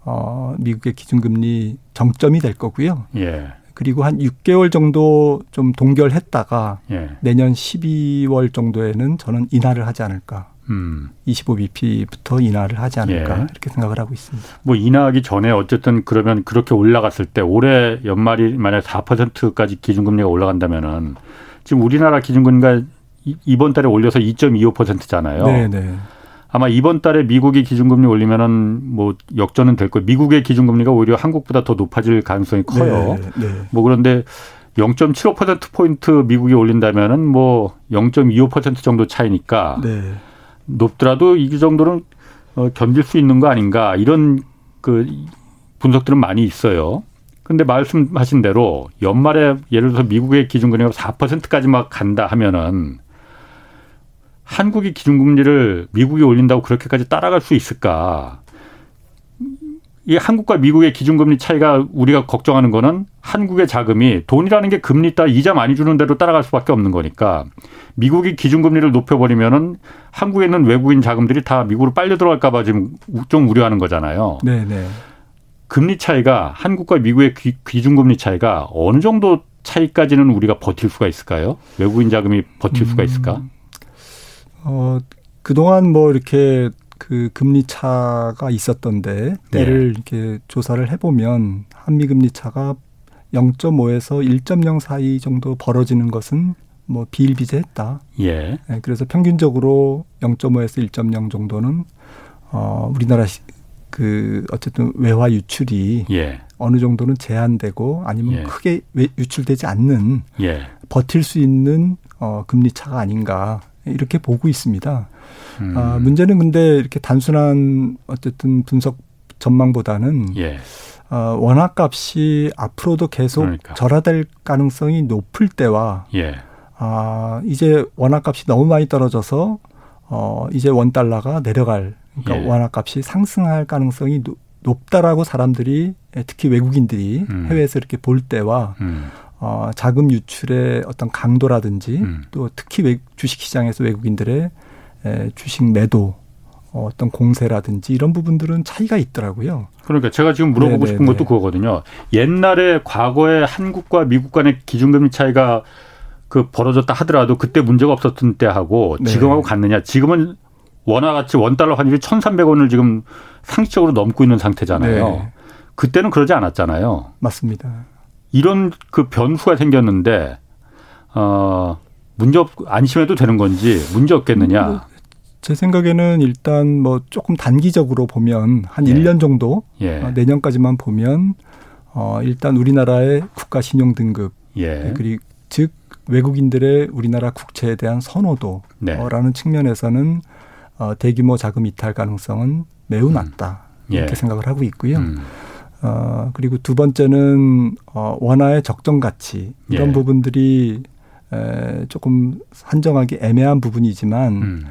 [SPEAKER 3] 어, 미국의 기준금리 정점이 될 거고요. 예. 그리고 한 6개월 정도 좀 동결했다가 예. 내년 12월 정도에는 저는 인하를 하지 않을까. 음. 25bp부터 인하를 하지 않을까 예. 이렇게 생각을 하고 있습니다.
[SPEAKER 1] 뭐 인하하기 전에 어쨌든 그러면 그렇게 올라갔을 때 올해 연말이 만약 4%까지 기준금리가 올라간다면은 지금 우리나라 기준금리가 이번 달에 올려서 2.25%잖아요. 네, 네. 아마 이번 달에 미국이 기준금리 올리면은 뭐 역전은 될 거예요. 미국의 기준금리가 오히려 한국보다 더 높아질 가능성이 커요. 네, 네. 뭐 그런데 0.75% 포인트 미국이 올린다면은 뭐 0.25% 정도 차이니까 네. 높더라도 이 정도는 어, 견딜 수 있는 거 아닌가 이런 그 분석들은 많이 있어요. 근데 말씀하신 대로 연말에 예를 들어서 미국의 기준금리가 4%까지 막 간다 하면은 한국이 기준금리를 미국이 올린다고 그렇게까지 따라갈 수 있을까? 이 한국과 미국의 기준금리 차이가 우리가 걱정하는 거는 한국의 자금이 돈이라는 게 금리 따 이자 많이 주는 대로 따라갈 수밖에 없는 거니까 미국이 기준금리를 높여버리면은 한국에 있는 외국인 자금들이 다 미국으로 빨려 들어갈까봐 지금 좀 우려하는 거잖아요.
[SPEAKER 3] 네, 네.
[SPEAKER 1] 금리 차이가 한국과 미국의 기준금리 차이가 어느 정도 차이까지는 우리가 버틸 수가 있을까요? 외국인 자금이 버틸 수가 있을까? 음,
[SPEAKER 3] 어, 그동안 뭐 이렇게 그 금리 차가 있었던데 때를 네. 이렇게 조사를 해보면 한미 금리 차가 0.5에서 1.0 사이 정도 벌어지는 것은 뭐 비일비재했다. 예. 네, 그래서 평균적으로 0.5에서 1.0 정도는 어 우리나라 그 어쨌든 외화 유출이 예. 어느 정도는 제한되고 아니면 예. 크게 유출되지 않는 예. 버틸 수 있는 어 금리 차가 아닌가 이렇게 보고 있습니다. 음. 아, 문제는 근데 이렇게 단순한 어쨌든 분석 전망보다는 예. 어, 원화 값이 앞으로도 계속 그러니까. 절하될 가능성이 높을 때와 예. 아, 이제 원화 값이 너무 많이 떨어져서 어, 이제 원 달러가 내려갈 그러니까 예. 원화 값이 상승할 가능성이 노, 높다라고 사람들이 특히 외국인들이 음. 해외에서 이렇게 볼 때와 음. 어, 자금 유출의 어떤 강도라든지 음. 또 특히 외, 주식시장에서 외국인들의 에, 주식 매도 어, 어떤 공세라든지 이런 부분들은 차이가 있더라고요.
[SPEAKER 1] 그러니까 제가 지금 물어보고 네네네. 싶은 것도 그거거든요. 옛날에 과거에 한국과 미국 간의 기준금리 차이가 그 벌어졌다 하더라도 그때 문제가 없었던 때하고 네. 지금하고 같느냐? 지금은 원화 가치 원 달러 환율이 천삼백 원을 지금 상식적으로 넘고 있는 상태잖아요. 네. 그때는 그러지 않았잖아요.
[SPEAKER 3] 맞습니다.
[SPEAKER 1] 이런 그 변수가 생겼는데 어 문제 없 안심해도 되는 건지 문제 없겠느냐?
[SPEAKER 3] 뭐제 생각에는 일단 뭐 조금 단기적으로 보면 한 예. 1년 정도 예. 어, 내년까지만 보면 어 일단 우리나라의 국가 신용 등급 예. 그리고 즉 외국인들의 우리나라 국채에 대한 선호도라는 네. 측면에서는 어 대규모 자금 이탈 가능성은 매우 음. 낮다. 이렇게 예. 생각을 하고 있고요. 음. 어, 그리고 두 번째는 어, 원화의 적정 가치 이런 예. 부분들이 에, 조금 한정하기 애매한 부분이지만 음.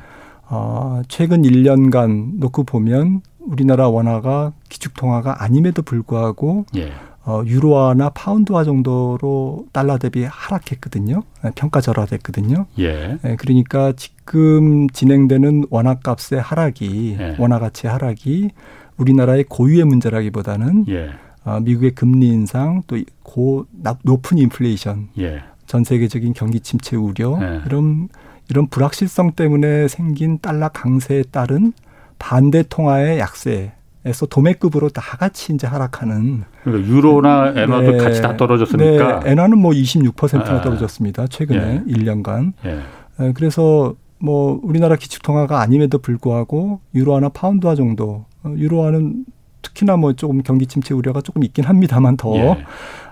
[SPEAKER 3] 어, 최근 1년간 놓고 보면 우리나라 원화가 기축통화가 아님에도 불구하고 예. 어, 유로화나 파운드화 정도로 달러 대비 하락했거든요. 평가절하됐거든요. 예. 예. 그러니까 지금 진행되는 원화값의 하락이 예. 원화 가치 하락이 우리나라의 고유의 문제라기보다는 예. 어, 미국의 금리 인상 또 고 높은 인플레이션, 예. 전 세계적인 경기 침체 우려 예. 이런 이런 불확실성 때문에 생긴 달러 강세에 따른 반대 통화의 약세 에서 도매급으로 다 같이 이제 하락하는
[SPEAKER 1] 그러니까 유로나 엔화도 네. 같이 다 떨어졌으니까
[SPEAKER 3] 네. 엔화는 뭐 26%나 아. 떨어졌습니다. 최근에 예. 1년간. 예. 그래서 뭐 우리나라 기축통화가 아님에도 불구하고 유로화나 파운드화 정도 어, 유로화는 특히나 뭐 조금 경기 침체 우려가 조금 있긴 합니다만 더 예.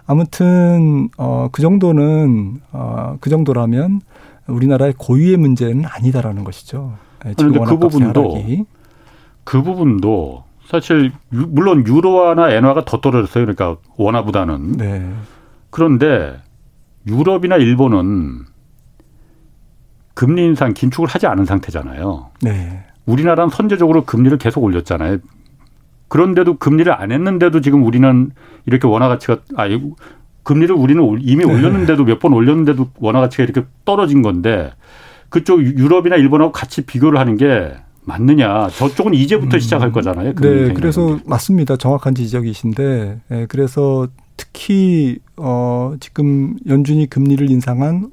[SPEAKER 3] 아무튼 어그 정도는 어그 정도라면 우리나라의 고유의 문제는 아니다라는 것이죠.
[SPEAKER 1] 예, 그런데 그 부분도 하락이. 그 부분도 사실 유, 물론 유로화나 엔화가 더 떨어졌어요. 그러니까 원화보다는. 네. 그런데 유럽이나 일본은 금리 인상 긴축을 하지 않은 상태잖아요. 네. 우리나라는 선제적으로 금리를 계속 올렸잖아요. 그런데도 금리를 안 했는데도 지금 우리는 이렇게 원화 가치가 아 금리를 우리는 이미 네. 올렸는데도 몇 번 올렸는데도 원화 가치가 이렇게 떨어진 건데 그쪽 유럽이나 일본하고 같이 비교를 하는 게 맞느냐. 저쪽은 이제부터 음. 시작할 거잖아요.
[SPEAKER 3] 네. 그래서 맞습니다. 정확한 지적이신데 네, 그래서 특히 어 지금 연준이 금리를 인상한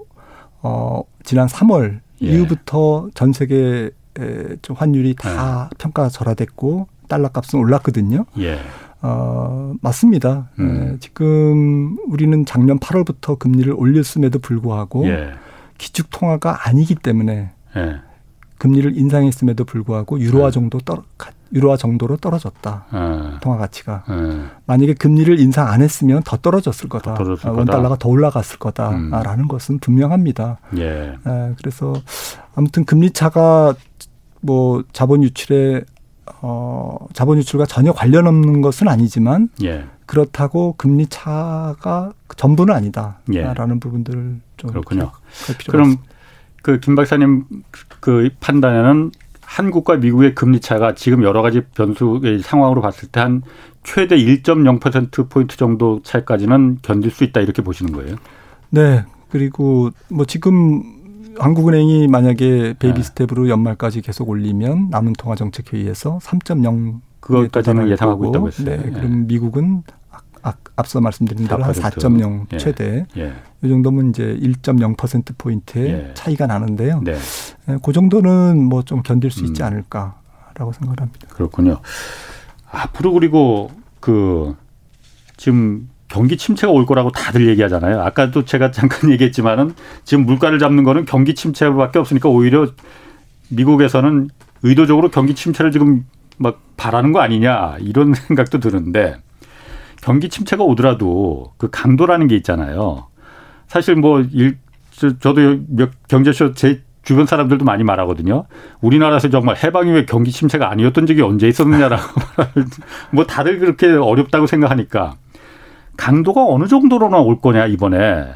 [SPEAKER 3] 어 지난 3월 예. 이후부터 전 세계 좀 환율이 다 네. 평가 절하됐고 달러 값은 올랐거든요. 예. 어, 맞습니다. 음. 에, 지금 우리는 작년 8월부터 금리를 올렸음에도 불구하고 예. 기축 통화가 아니기 때문에 예. 금리를 인상했음에도 불구하고 유로화 예. 정도 떨어 유로화 정도로 떨어졌다. 예. 통화 가치가. 예. 만약에 금리를 인상 안 했으면 더 떨어졌을 거다. 더 떨어졌을 원 달러가 더 올라갔을 거다라는 음. 것은 분명합니다. 예. 에, 그래서 아무튼 금리 차가 뭐 자본 유출에 어 자본 유출과 전혀 관련 없는 것은 아니지만 예. 그렇다고 금리 차가 전부는 아니다라는 예. 부분들을 좀
[SPEAKER 1] 그렇군요. 그럼 그 김 박사님 그 판단에는 한국과 미국의 금리 차가 지금 여러 가지 변수의 상황으로 봤을 때 한 최대 1.0% 포인트 정도 차이까지는 견딜 수 있다 이렇게 보시는 거예요.
[SPEAKER 3] 네. 그리고 뭐 지금 한국은행이 만약에 baby 네. step으로 연말까지 계속 올리면 남은 통화 정책 회의에서 3.0
[SPEAKER 1] 그것까지는 예상하고 있다고 했어요.
[SPEAKER 3] 네. 그럼 미국은 앞서 말씀드린 대로 한 4.0 예. 최대 예. 이 정도면 이제 1.0% 포인트의 예. 차이가 나는데요. 네. 예, 그 정도는 뭐 좀 견딜 수 있지 음. 않을까라고 생각합니다.
[SPEAKER 1] 그렇군요. 앞으로 그리고 그 지금 경기 침체가 올 거라고 다들 얘기하잖아요. 아까도 제가 잠깐 얘기했지만은 지금 물가를 잡는 거는 경기 침체밖에 없으니까 오히려 미국에서는 의도적으로 경기 침체를 지금 막 바라는 거 아니냐 이런 생각도 드는데 경기 침체가 오더라도 그 강도라는 게 있잖아요. 사실 뭐 일, 저도 몇 경제쇼 제 주변 사람들도 많이 말하거든요. 우리나라에서 정말 해방 이후에 경기 침체가 아니었던 적이 언제 있었느냐라고 뭐 다들 그렇게 어렵다고 생각하니까 강도가 어느 정도로나 올 거냐 이번에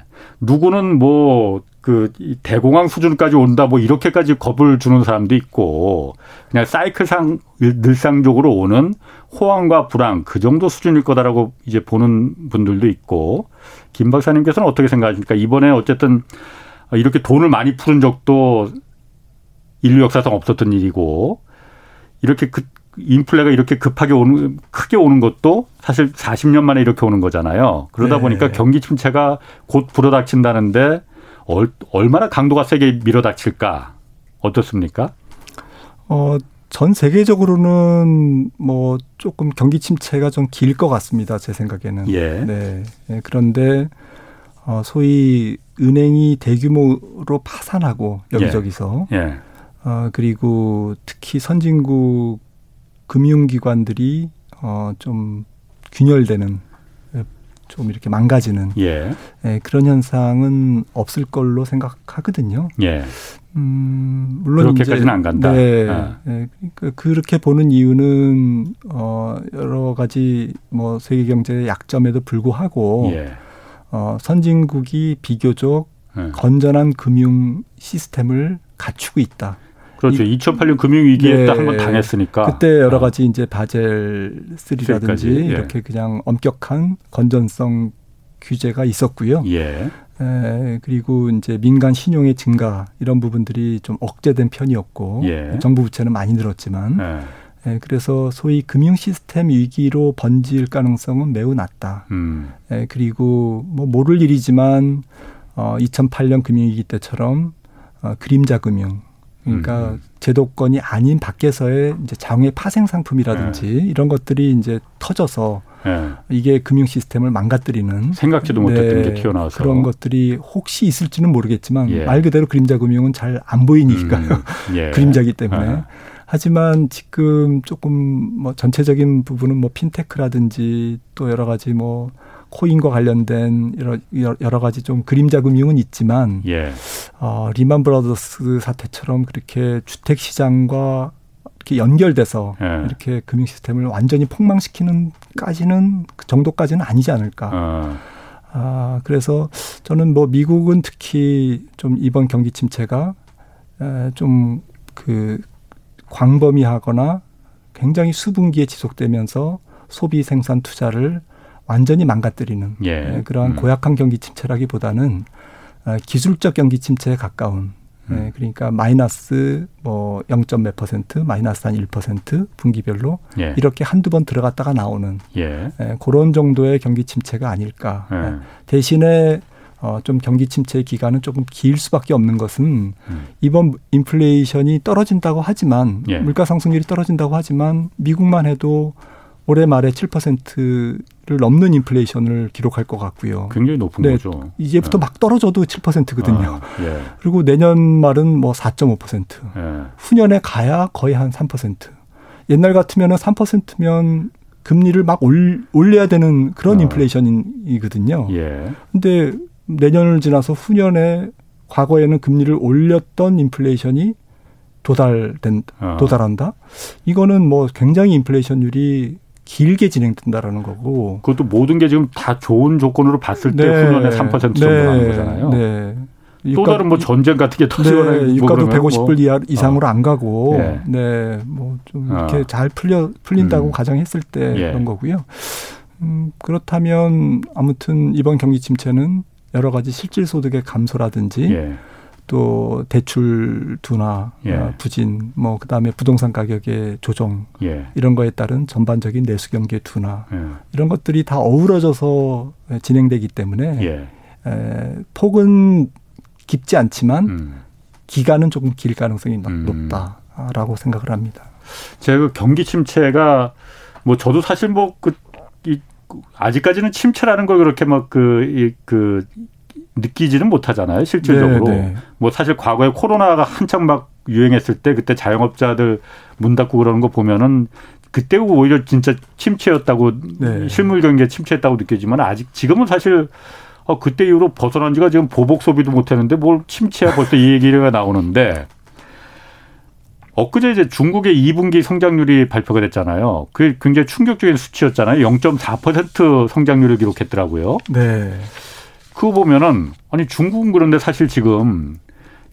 [SPEAKER 1] 누구는 뭐 그 대공황 수준까지 온다 뭐 이렇게까지 겁을 주는 사람도 있고 그냥 사이클상 늘상적으로 오는 호황과 불황 그 정도 수준일 거다라고 이제 보는 분들도 있고 김 박사님께서는 어떻게 생각하십니까? 이번에 어쨌든 이렇게 돈을 많이 푸는 적도 인류 역사상 없었던 일이고 이렇게 그 인플레가 이렇게 급하게 오는 크게 오는 것도 사실 40년 만에 이렇게 오는 거잖아요. 그러다 네. 보니까 경기 침체가 곧 불어닥친다는데 얼마나 강도가 세게 밀어닥칠까 어떻습니까?
[SPEAKER 3] 어, 전 세계적으로는 뭐 조금 경기 침체가 좀 길 것 같습니다. 제 생각에는. 예. 네. 네. 그런데 어, 소위 은행이 대규모로 파산하고 여기저기서 예. 예. 어, 그리고 특히 선진국 금융기관들이 어, 좀 균열되는 좀 이렇게 망가지는 예. 예, 그런 현상은 없을 걸로 생각하거든요. 예.
[SPEAKER 1] 음, 물론 그렇게까지는 안 간다.
[SPEAKER 3] 네. 아. 네. 그러니까 그렇게 보는 이유는 어 여러 가지 뭐 세계 경제의 약점에도 불구하고 예. 어 선진국이 비교적 예. 건전한 금융 시스템을 갖추고 있다.
[SPEAKER 1] 그렇죠. 이, 2008년 금융위기에 네. 한번 당했으니까.
[SPEAKER 3] 그때 여러 아. 가지 아. 이제 바젤 3라든지 예. 이렇게 그냥 엄격한 건전성 규제가 있었고요. 예. 에, 그리고 이제 민간 신용의 증가 이런 부분들이 좀 억제된 편이었고 예. 정부 부채는 많이 늘었지만 예. 에, 그래서 소위 금융 시스템 위기로 번질 가능성은 매우 낮다. 음. 에, 그리고 뭐 모를 일이지만 어 2008년 금융위기 때처럼 어, 그림자 금융 그러니까 음. 제도권이 아닌 밖에서의 이제 장외 파생 상품이라든지 네. 이런 것들이 이제 터져서 네. 이게 금융 시스템을 망가뜨리는
[SPEAKER 1] 생각지도 못했던 네. 게 튀어나와서
[SPEAKER 3] 그런 것들이 혹시 있을지는 모르겠지만 예. 말 그대로 그림자 금융은 잘 안 보이니까요. 음. 예. 그림자기 때문에. 네. 하지만 지금 조금 뭐 전체적인 부분은 뭐 핀테크라든지 또 여러 가지 뭐 코인과 관련된 여러, 여러 가지 좀 그림자 금융은 있지만 예. 어, 리만 브라더스 사태처럼 그렇게 주택 시장과 이렇게 연결돼서 예. 이렇게 금융 시스템을 완전히 폭망시키는까지는 그 정도까지는 아니지 않을까. 어. 아, 그래서 저는 뭐 미국은 특히 좀 이번 경기 침체가 좀 그 광범위하거나 굉장히 수분기에 지속되면서 소비 생산 투자를 완전히 망가뜨리는 예. 네, 그러한 음. 고약한 경기 침체라기보다는 어, 기술적 경기 침체에 가까운 네, 음. 그러니까 마이너스 뭐 0. 몇 퍼센트, 마이너스 한 1% 분기별로 예. 이렇게 한두 번 들어갔다가 나오는 예. 예, 그런 정도의 경기 침체가 아닐까. 예. 예. 대신에 어, 좀 경기 침체 기간은 조금 길 수밖에 없는 것은 음. 이번 인플레이션이 떨어진다고 하지만 예. 물가 상승률이 떨어진다고 하지만 미국만 해도 올해 말에 7%를 넘는 인플레이션을 기록할 것 같고요.
[SPEAKER 1] 굉장히 높은 네, 거죠.
[SPEAKER 3] 이제부터 네. 막 떨어져도 7%거든요. 아, 예. 그리고 내년 말은 뭐 4.5%. 예. 후년에 가야 거의 한 3%. 옛날 같으면 3%면 금리를 막 올, 올려야 되는 그런 아. 인플레이션이거든요. 예. 근데 내년을 지나서 후년에 과거에는 금리를 올렸던 인플레이션이 도달된 아. 도달한다. 이거는 뭐 굉장히 인플레이션율이 길게 진행된다라는 거고.
[SPEAKER 1] 그것도 모든 게 지금 다 좋은 조건으로 봤을 때 네. 후년에 3% 정도 네. 나는 거잖아요. 네. 또 다른 뭐 전쟁 같은 게 터지거나
[SPEAKER 3] 네, 유가도 뭐 150불 이하 이상으로 어. 안 가고 예. 네. 뭐좀 이렇게 어. 잘 풀려 풀린다고 음. 가정했을 때 예. 그런 거고요. 음, 그렇다면 아무튼 이번 경기 침체는 여러 가지 실질 소득의 감소라든지 예. 또 대출 둔화, 예. 어, 부진, 뭐 그다음에 부동산 가격의 조정 예. 이런 거에 따른 전반적인 내수 경기의 둔화 예. 이런 것들이 다 어우러져서 진행되기 때문에 예. 에, 폭은 깊지 않지만 음. 기간은 조금 길 가능성이 음. 높다라고 생각을 합니다.
[SPEAKER 1] 제가 그 경기 침체가 뭐 저도 사실 뭐그 아직까지는 침체라는 걸 그렇게 막그그 그 느끼지는 못하잖아요, 실질적으로. 네, 네. 뭐 사실 과거에 코로나가 한창 막 유행했을 때 그때 자영업자들 문 닫고 그러는 거 보면은 그때 오히려 진짜 침체였다고 네. 실물 경기에 침체했다고 느껴지만 아직 지금은 사실 어 그때 이후로 벗어난 지가 지금 보복 소비도 못 했는데 뭘 침체야 벌써 이 얘기가 나오는데 엊그제 이제 중국의 2분기 성장률이 발표가 됐잖아요. 그게 굉장히 충격적인 수치였잖아요. 0.4% 성장률을 기록했더라고요. 네. 그거 보면은 아니 중국은 그런데 사실 지금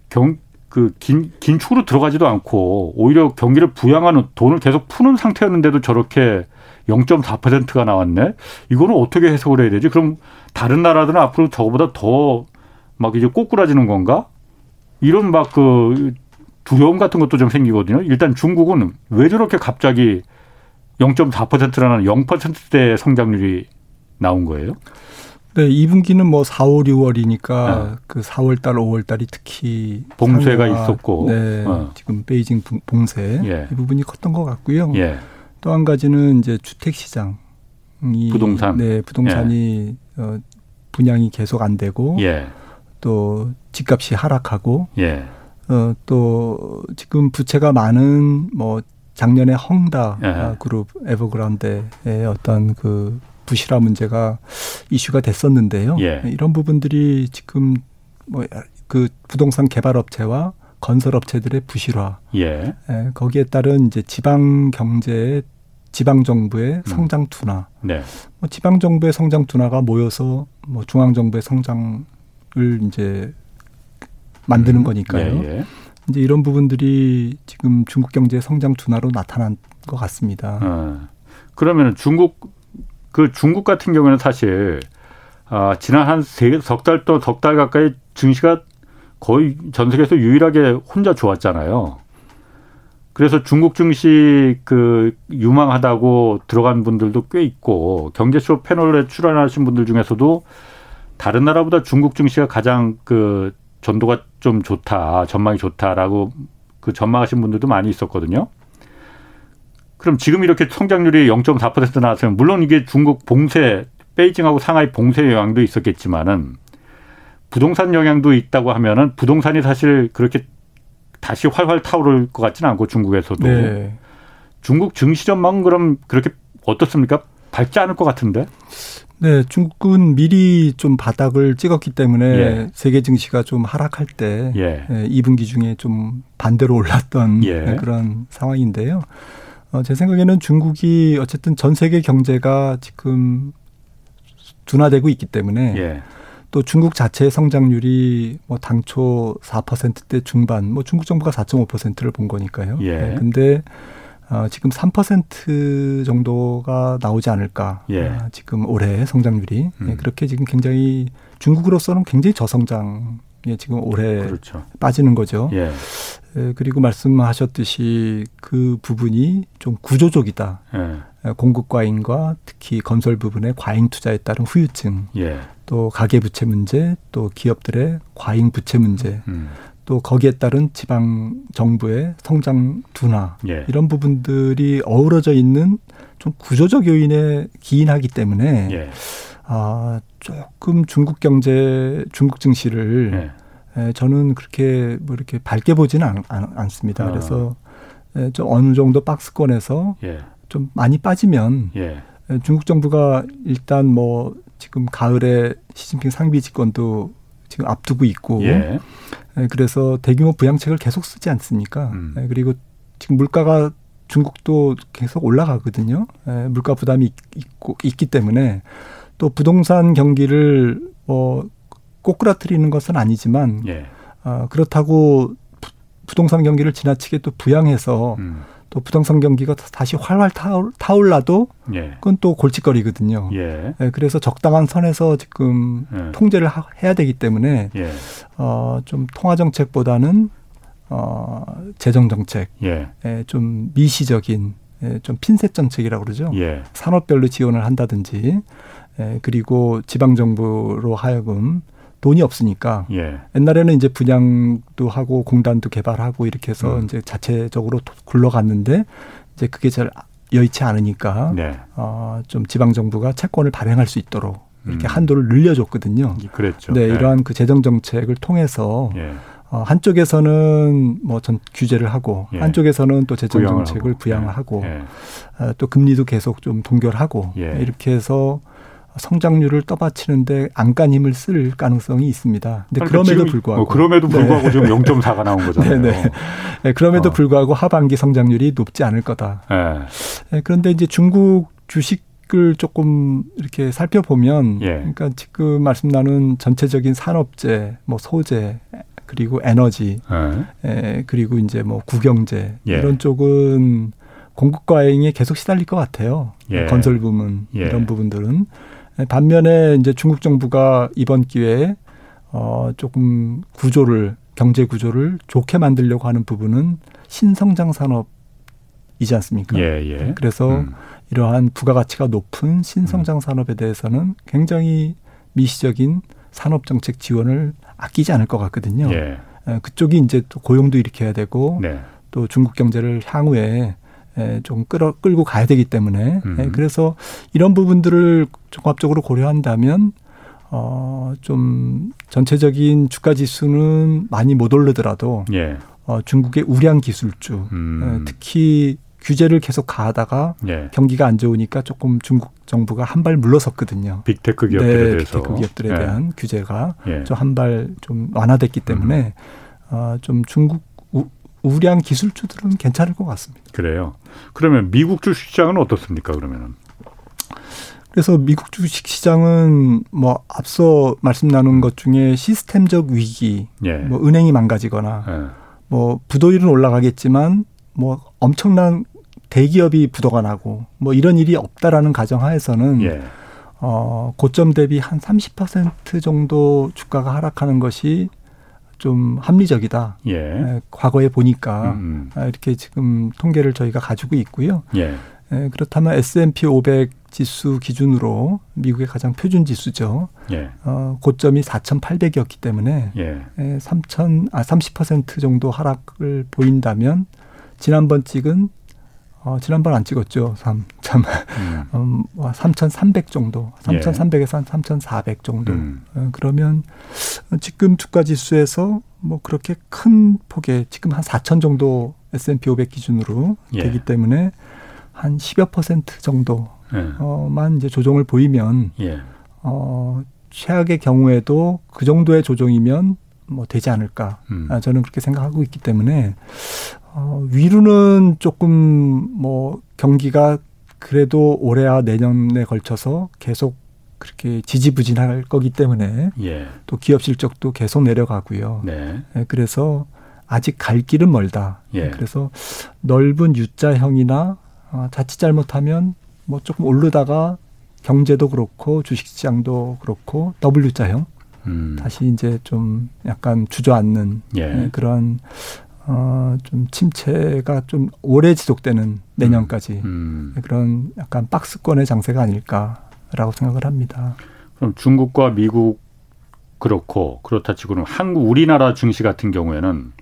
[SPEAKER 1] 경 그 긴, 긴축으로 들어가지도 않고 오히려 경기를 부양하는 돈을 계속 푸는 상태였는데도 저렇게 0.4%가 나왔네. 이거는 어떻게 해석을 해야 되지? 그럼 다른 나라들은 앞으로 저거보다 더 막 이제 꼬꾸라지는 건가? 이런 막 그 두려움 같은 것도 좀 생기거든요. 일단 중국은 왜 저렇게 갑자기 0.4%라는 0%대 성장률이 나온 거예요?
[SPEAKER 3] 네, 2분기는 뭐 4, 5, 6월이니까 네. 그 4월 달, 5월 달이 특히
[SPEAKER 1] 봉쇄가 상해와, 있었고
[SPEAKER 3] 네, 어. 지금 베이징 봉쇄 예. 이 부분이 컸던 것 같고요. 예. 또한 가지는 이제 주택 시장 이
[SPEAKER 1] 부동산
[SPEAKER 3] 네, 부동산이 예. 어, 분양이 계속 안 되고 예. 또 집값이 하락하고 예. 어, 또 지금 부채가 많은 뭐 작년에 헝다 예. 그룹 에버그란데의 어떤 그 부실화 문제가 이슈가 됐었는데요. 예. 이런 부분들이 지금 뭐 그 부동산 개발 업체와 건설 업체들의 부실화, 예. 예. 거기에 따른 이제 지방 경제의 지방 정부의 음. 성장 둔화, 네. 뭐 지방 정부의 성장 둔화가 모여서 뭐 중앙 정부의 성장을 이제 만드는 음. 거니까요. 예, 예. 이제 이런 부분들이 지금 중국 경제 성장 둔화로 나타난 것 같습니다. 어.
[SPEAKER 1] 그러면 중국 그 중국 같은 경우는 사실 아, 지난 한석달 또 석 달 가까이 증시가 거의 전 세계에서 유일하게 혼자 좋았잖아요. 그래서 중국 증시 그 유망하다고 들어간 분들도 꽤 있고 경제쇼 패널에 출연하신 분들 중에서도 다른 나라보다 중국 증시가 가장 그 전도가 좀 좋다, 전망이 좋다라고 그 전망하신 분들도 많이 있었거든요. 그럼 지금 이렇게 성장률이 0.4% 나왔으면 물론 이게 중국 봉쇄 베이징하고 상하이 봉쇄 영향도 있었겠지만은 부동산 영향도 있다고 하면은 부동산이 사실 그렇게 다시 활활 타오를 것 같지는 않고 중국에서도 네. 중국 증시 전망은 그럼 그렇게 어떻습니까? 밝지 않을 것 같은데.
[SPEAKER 3] 네, 중국은 미리 좀 바닥을 찍었기 때문에 예. 세계 증시가 좀 하락할 때 예. 2분기 예, 중에 좀 반대로 올랐던 예. 그런 상황인데요. 어, 제 생각에는 중국이 어쨌든 전 세계 경제가 지금 둔화되고 있기 때문에 예. 또 중국 자체의 성장률이 뭐 당초 4%대 중반, 뭐 중국 정부가 4.5%를 본 거니까요. 예. 네, 근데 어, 지금 3% 정도가 나오지 않을까. 예. 아, 지금 올해 성장률이 네, 음. 네, 그렇게 지금 굉장히 중국으로서는 굉장히 저성장 예, 지금 올해 그렇죠. 빠지는 거죠. 예. 예. 그리고 말씀하셨듯이 그 부분이 좀 구조적이다. 예. 공급 과잉과 특히 건설 부분의 과잉 투자에 따른 후유증, 예. 또 가계 부채 문제, 또 기업들의 과잉 부채 문제, 음. 또 거기에 따른 지방 정부의 성장 둔화 예. 이런 부분들이 어우러져 있는 좀 구조적 요인에 기인하기 때문에 예. 아 조금 중국 경제, 중국 증시를 네. 에, 저는 그렇게 뭐 이렇게 밝게 보지는 않, 않 습니다 어. 그래서 에, 좀 어느 정도 박스권에서 예. 좀 많이 빠지면 예. 에, 중국 정부가 일단 뭐 지금 가을에 시진핑 상비 집권도 지금 앞두고 있고 예. 에, 그래서 대규모 부양책을 계속 쓰지 않습니까? 음. 에, 그리고 지금 물가가 중국도 계속 올라가거든요. 에, 물가 부담이 있, 있고 있기 때문에 또 부동산 경기를 뭐 꼬꾸라뜨리는 것은 아니지만 예. 어, 그렇다고 부동산 경기를 지나치게 또 부양해서 음. 또 부동산 경기가 다시 활활 타올, 라도 예. 그건 또 골칫거리거든요. 예. 네, 그래서 적당한 선에서 지금 예. 통제를 하, 해야 되기 때문에 예. 어, 좀 통화 정책보다는 어, 재정 정책, 예. 예, 좀 미시적인 예, 좀 핀셋 정책이라고 그러죠. 예. 산업별로 지원을 한다든지, 예, 그리고 지방 정부로 하여금 돈이 없으니까 예. 옛날에는 이제 분양도 하고 공단도 개발하고 이렇게 해서 음. 이제 자체적으로 굴러갔는데 이제 그게 잘 여의치 않으니까 네. 어, 좀 지방 정부가 채권을 발행할 수 있도록 이렇게 음. 한도를 늘려줬거든요.
[SPEAKER 1] 그랬죠.
[SPEAKER 3] 네, 네. 이러한 그 재정 정책을 통해서 예. 어, 한쪽에서는 뭐 전 규제를 하고 예. 한쪽에서는 또 재정 정책을 부양을 하고, 예. 어, 또 금리도 계속 좀 동결하고 예. 이렇게 해서 성장률을 떠받치는데 안간 힘을 쓸 가능성이 있습니다. 근데 그럼에도 불구하고 뭐
[SPEAKER 1] 그럼에도 불구하고 네. 지금 0.4가 나온 거잖아요. 네네.
[SPEAKER 3] 네, 그럼에도 어. 불구하고 하반기 성장률이 높지 않을 거다. 네. 네, 그런데 이제 중국 주식 을 조금 이렇게 살펴보면 예. 그러니까 지금 말씀 나눈 전체적인 산업재, 뭐 소재 그리고 에너지, 예. 에, 그리고 이제 뭐 국영재 예. 이런 쪽은 공급 과잉에 계속 시달릴 것 같아요. 예. 건설 부문 예. 이런 부분들은 반면에 이제 중국 정부가 이번 기회에 어 조금 구조를 경제 구조를 좋게 만들려고 하는 부분은 신성장 산업이지 않습니까? 예, 예. 그래서 음. 이러한 부가가치가 높은 신성장 음. 산업에 대해서는 굉장히 미시적인 산업 정책 지원을 아끼지 않을 것 같거든요. 예. 그쪽이 이제 또 고용도 일으켜야 되고 네. 또 중국 경제를 향후에 좀 끌어 끌고 가야 되기 때문에 음. 그래서 이런 부분들을 종합적으로 고려한다면 어 좀 전체적인 주가 지수는 많이 못 오르더라도 예. 어 중국의 우량 기술주 음. 특히 규제를 계속 가하다가 예. 경기가 안 좋으니까 조금 중국 정부가 한 발 물러섰거든요.
[SPEAKER 1] 빅테크 기업들에 네,
[SPEAKER 3] 대해서 빅테크 기업들에 예. 대한 규제가 예. 좀 한 발 좀 완화됐기 때문에 음. 어 좀 중국 우량 기술주들은 괜찮을 것 같습니다.
[SPEAKER 1] 그래요. 그러면 미국 주식 시장은 어떻습니까? 그러면은
[SPEAKER 3] 그래서 미국 주식 시장은 뭐 앞서 말씀 나눈 것 중에 시스템적 위기, 예. 뭐 은행이 망가지거나, 예. 뭐 부도율은 올라가겠지만 뭐 엄청난 대기업이 부도가 나고 뭐 이런 일이 없다라는 가정하에서는 예. 어 고점 대비 한 30% 정도 주가가 하락하는 것이 좀 합리적이다. 예. 에, 과거에 보니까 음, 음. 아, 이렇게 지금 통계를 저희가 가지고 있고요. 예. 에, 그렇다면 S&P 500 지수 기준으로 미국의 가장 표준 지수죠. 예. 어, 고점이 4,800이었기 때문에 예. 에, 3,000 아, 30% 정도 하락을 보인다면 지난번 찍은 어, 지난번 안 찍었죠. 3, 참, 음. 음, 3,300 정도, 3,300에서 한3,400 정도. 음. 어, 그러면 지금 주가 지수에서 뭐 그렇게 큰 폭에 지금 한 4,000 정도 S&P 500 기준으로 예. 되기 때문에 한 10여 퍼센트 정도만 예. 이제 조정을 보이면 예. 어, 최악의 경우에도 그 정도의 조정이면 뭐 되지 않을까. 음. 아, 저는 그렇게 생각하고 있기 때문에 어, 위로는 조금 뭐 경기가 그래도 올해와 내년에 걸쳐서 계속 그렇게 지지부진할 거기 때문에 예. 또 기업 실적도 계속 내려가고요. 네. 네, 그래서 아직 갈 길은 멀다. 예. 그래서 넓은 U자형이나 어, 자칫 잘못하면 뭐 조금 오르다가 경제도 그렇고 주식시장도 그렇고 W자형 음. 다시 이제 좀 약간 주저앉는 예. 네, 그런 어, 좀 침체가 좀 오래 지속되는 내년까지 음. 음. 그런 약간 박스권의 장세가 아닐까라고 생각을 합니다.
[SPEAKER 1] 그럼 중국과 미국 그렇고 그렇다 치고는 한국 우리나라 증시 같은 경우에는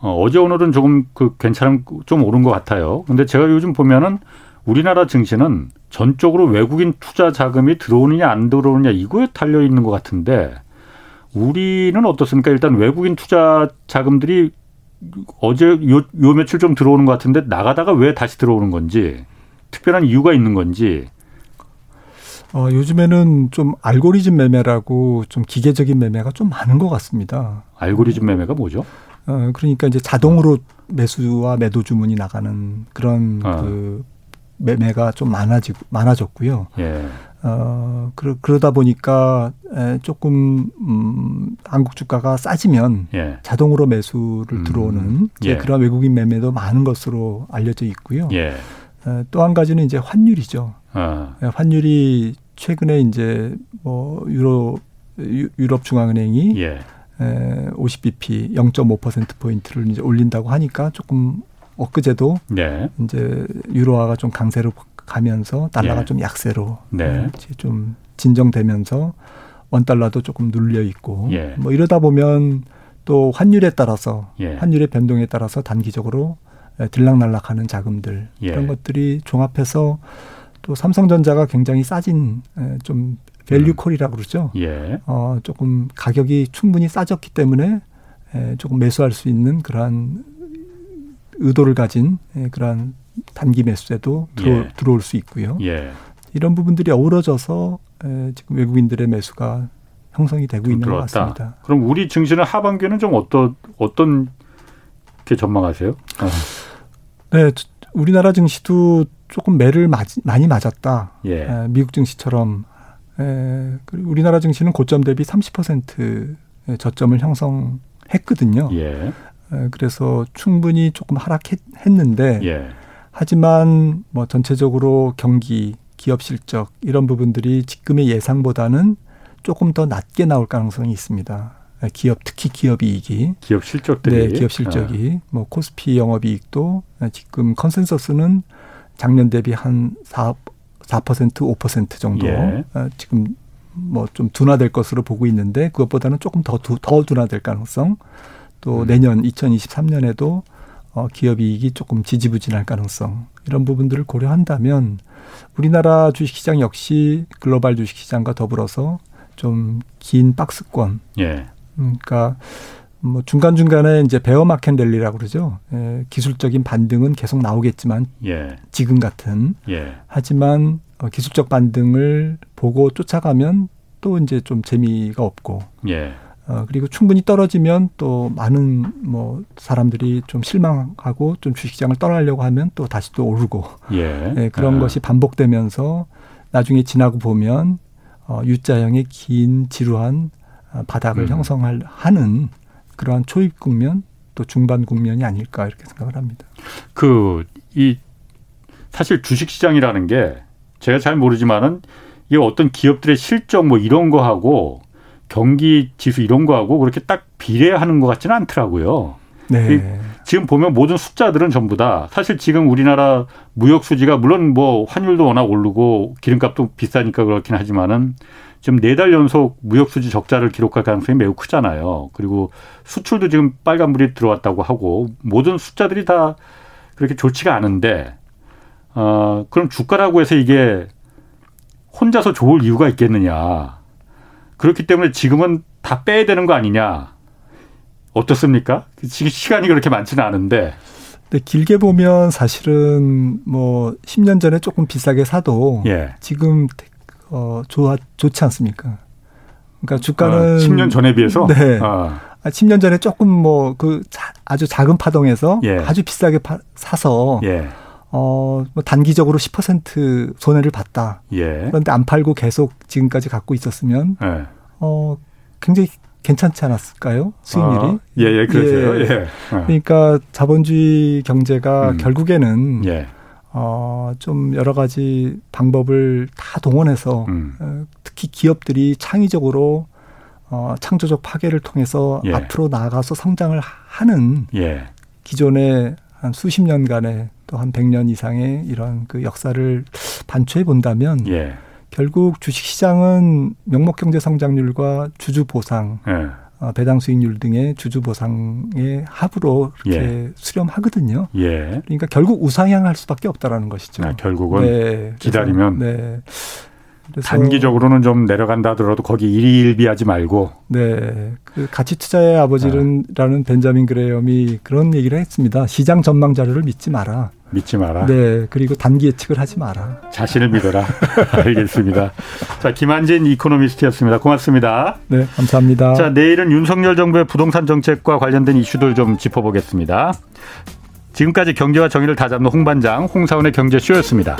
[SPEAKER 1] 어, 어제 오늘은 조금 그 괜찮은 좀 오른 것 같아요. 근데 제가 요즘 보면은 우리나라 증시는 전적으로 외국인 투자 자금이 들어오느냐 안 들어오느냐 이거에 달려 있는 것 같은데 우리는 어떻습니까? 일단 외국인 투자 자금들이 어제 요, 요 며칠 좀 들어오는 것 같은데 나가다가 왜 다시 들어오는 건지 특별한 이유가 있는 건지
[SPEAKER 3] 어, 요즘에는 좀 알고리즘 매매라고 좀 기계적인 매매가 좀 많은 것 같습니다.
[SPEAKER 1] 알고리즘 매매가 뭐죠?
[SPEAKER 3] 어, 그러니까 이제 자동으로 매수와 매도 주문이 나가는 그런 어. 그 매매가 좀 많아지고 많아졌고요. 예. 어, 그러, 그러다 보니까 에, 조금, 음, 한국 주가가 싸지면 예. 자동으로 매수를 음. 들어오는 예. 그런 외국인 매매도 많은 것으로 알려져 있고요. 예. 또한 가지는 이제 환율이죠. 아. 환율이 최근에 이제 뭐 유로 유럽 중앙은행이 예. 에, 50bp 0.5% 포인트를 이제 올린다고 하니까 조금 엊그제도 네. 이제 유로화가 좀 강세로 가면서 달러가 예. 좀 약세로 네. 좀 진정되면서 원 달러도 조금 눌려 있고 예. 뭐 이러다 보면 또 환율에 따라서 예. 환율의 변동에 따라서 단기적으로 들락날락하는 자금들 예. 이런 것들이 종합해서 또 삼성전자가 굉장히 싸진 좀 value call이라고 음. 그러죠. 예. 어 조금 가격이 충분히 싸졌기 때문에 조금 매수할 수 있는 그러한 의도를 가진 그러한 단기 매수에도 들어, 예. 들어올 수 있고요. 예. 이런 부분들이 어우러져서 지금 외국인들의 매수가 형성이 되고 있는 들어왔다. 것 같습니다.
[SPEAKER 1] 그럼 우리 증시는 하반기는 좀 어떤 어떤 게 전망하세요? 어.
[SPEAKER 3] 네, 우리나라 증시도 조금 매를 맞, 많이 맞았다. 예. 미국 증시처럼 에, 우리나라 증시는 고점 대비 30% 저점을 형성했거든요. 예. 에, 그래서 충분히 조금 하락했는데 예. 하지만 뭐 전체적으로 경기, 기업 실적 이런 부분들이 지금의 예상보다는 조금 더 낮게 나올 가능성이 있습니다. 기업 특히 기업 이익이
[SPEAKER 1] 기업 실적들이
[SPEAKER 3] 네, 기업 실적이 아. 뭐 코스피 영업 이익도 지금 컨센서스는 작년 대비 한 4, 4% 5% 정도 예. 지금 뭐 좀 둔화될 것으로 보고 있는데 그것보다는 조금 더, 더 둔화될 가능성 또 음. 내년 2023년에도 어, 기업 이익이 조금 지지부진할 가능성 이런 부분들을 고려한다면 우리나라 주식시장 역시 글로벌 주식시장과 더불어서 좀 긴 박스권. 예. 그러니까 뭐 중간 중간에 이제 베어 마켓 랠리라고 그러죠. 예, 기술적인 반등은 계속 나오겠지만 예. 지금 같은. 예. 하지만 어, 기술적 반등을 보고 쫓아가면 또 이제 좀 재미가 없고. 예. 어, 그리고 충분히 떨어지면 또 많은 뭐 사람들이 좀 실망하고 좀 주식시장을 떠나려고 하면 또 다시 또 오르고 예. 네, 그런 아. 것이 반복되면서 나중에 지나고 보면 어, U자형의 긴 지루한 어, 바닥을 음. 형성할 하는 그러한 초입 국면 또 중반 국면이 아닐까 이렇게 생각을 합니다.
[SPEAKER 1] 그 이 사실 주식 시장이라는 게 제가 잘 모르지만은 이게 어떤 기업들의 실적 뭐 이런 거 하고 경기 지수 이런 거하고 그렇게 딱 비례하는 것 같지는 않더라고요. 네. 지금 보면 모든 숫자들은 전부 다 사실 지금 우리나라 무역 수지가 물론 뭐 환율도 워낙 오르고 기름값도 비싸니까 그렇긴 하지만은 지금 네 달 연속 무역 수지 적자를 기록할 가능성이 매우 크잖아요. 그리고 수출도 지금 빨간불이 들어왔다고 하고 모든 숫자들이 다 그렇게 좋지가 않은데 어 그럼 주가라고 해서 이게 혼자서 좋을 이유가 있겠느냐? 그렇기 때문에 지금은 다 빼야 되는 거 아니냐. 어떻습니까? 지금 시간이 그렇게 많지는 않은데.
[SPEAKER 3] 네, 길게 보면 사실은 뭐 10년 전에 조금 비싸게 사도 예. 지금 어 좋아 좋지 않습니까? 그러니까 주가는 아,
[SPEAKER 1] 10년 전에 비해서
[SPEAKER 3] 네. 아. 10년 아, 전에 조금 뭐 그 아주 작은 파동에서 예. 아주 비싸게 파, 사서 예. 어, 뭐 단기적으로 10% 손해를 봤다. 예. 그런데 안 팔고 계속 지금까지 갖고 있었으면, 예. 어, 굉장히 괜찮지 않았을까요? 수익률이? 아,
[SPEAKER 1] 예, 예, 그렇죠. 예. 예.
[SPEAKER 3] 그러니까 자본주의 경제가 음. 결국에는, 예. 어, 좀 여러 가지 방법을 다 동원해서, 음. 어, 특히 기업들이 창의적으로 어, 창조적 파괴를 통해서 예. 앞으로 나아가서 성장을 하는 예. 기존의 한 수십 년간의 또한 100년 이상의 이런 그 역사를 반추해 본다면 예. 결국 주식 시장은 명목 경제 성장률과 주주 보상 예. 어, 배당 수익률 등의 주주 보상의 합으로 이렇게 예. 수렴하거든요. 예. 그러니까 결국 우상향할 수밖에 없다라는 것이죠.
[SPEAKER 1] 아, 결국은 네. 기다리면 네. 단기적으로는 좀 내려간다 하더라도 거기 일일비하지 말고.
[SPEAKER 3] 네. 그 가치 투자의 아버지라는 네. 벤자민 그레엄이 그런 얘기를 했습니다. 시장 전망 자료를 믿지 마라.
[SPEAKER 1] 믿지 마라.
[SPEAKER 3] 네. 그리고 단기 예측을 하지 마라.
[SPEAKER 1] 자신을 믿어라. 알겠습니다. 자, 김한진 이코노미스트였습니다. 고맙습니다.
[SPEAKER 3] 네. 감사합니다.
[SPEAKER 1] 자, 내일은 윤석열 정부의 부동산 정책과 관련된 이슈들 좀 짚어보겠습니다. 지금까지 경제와 정의를 다잡는 홍반장 홍사원의 경제쇼였습니다.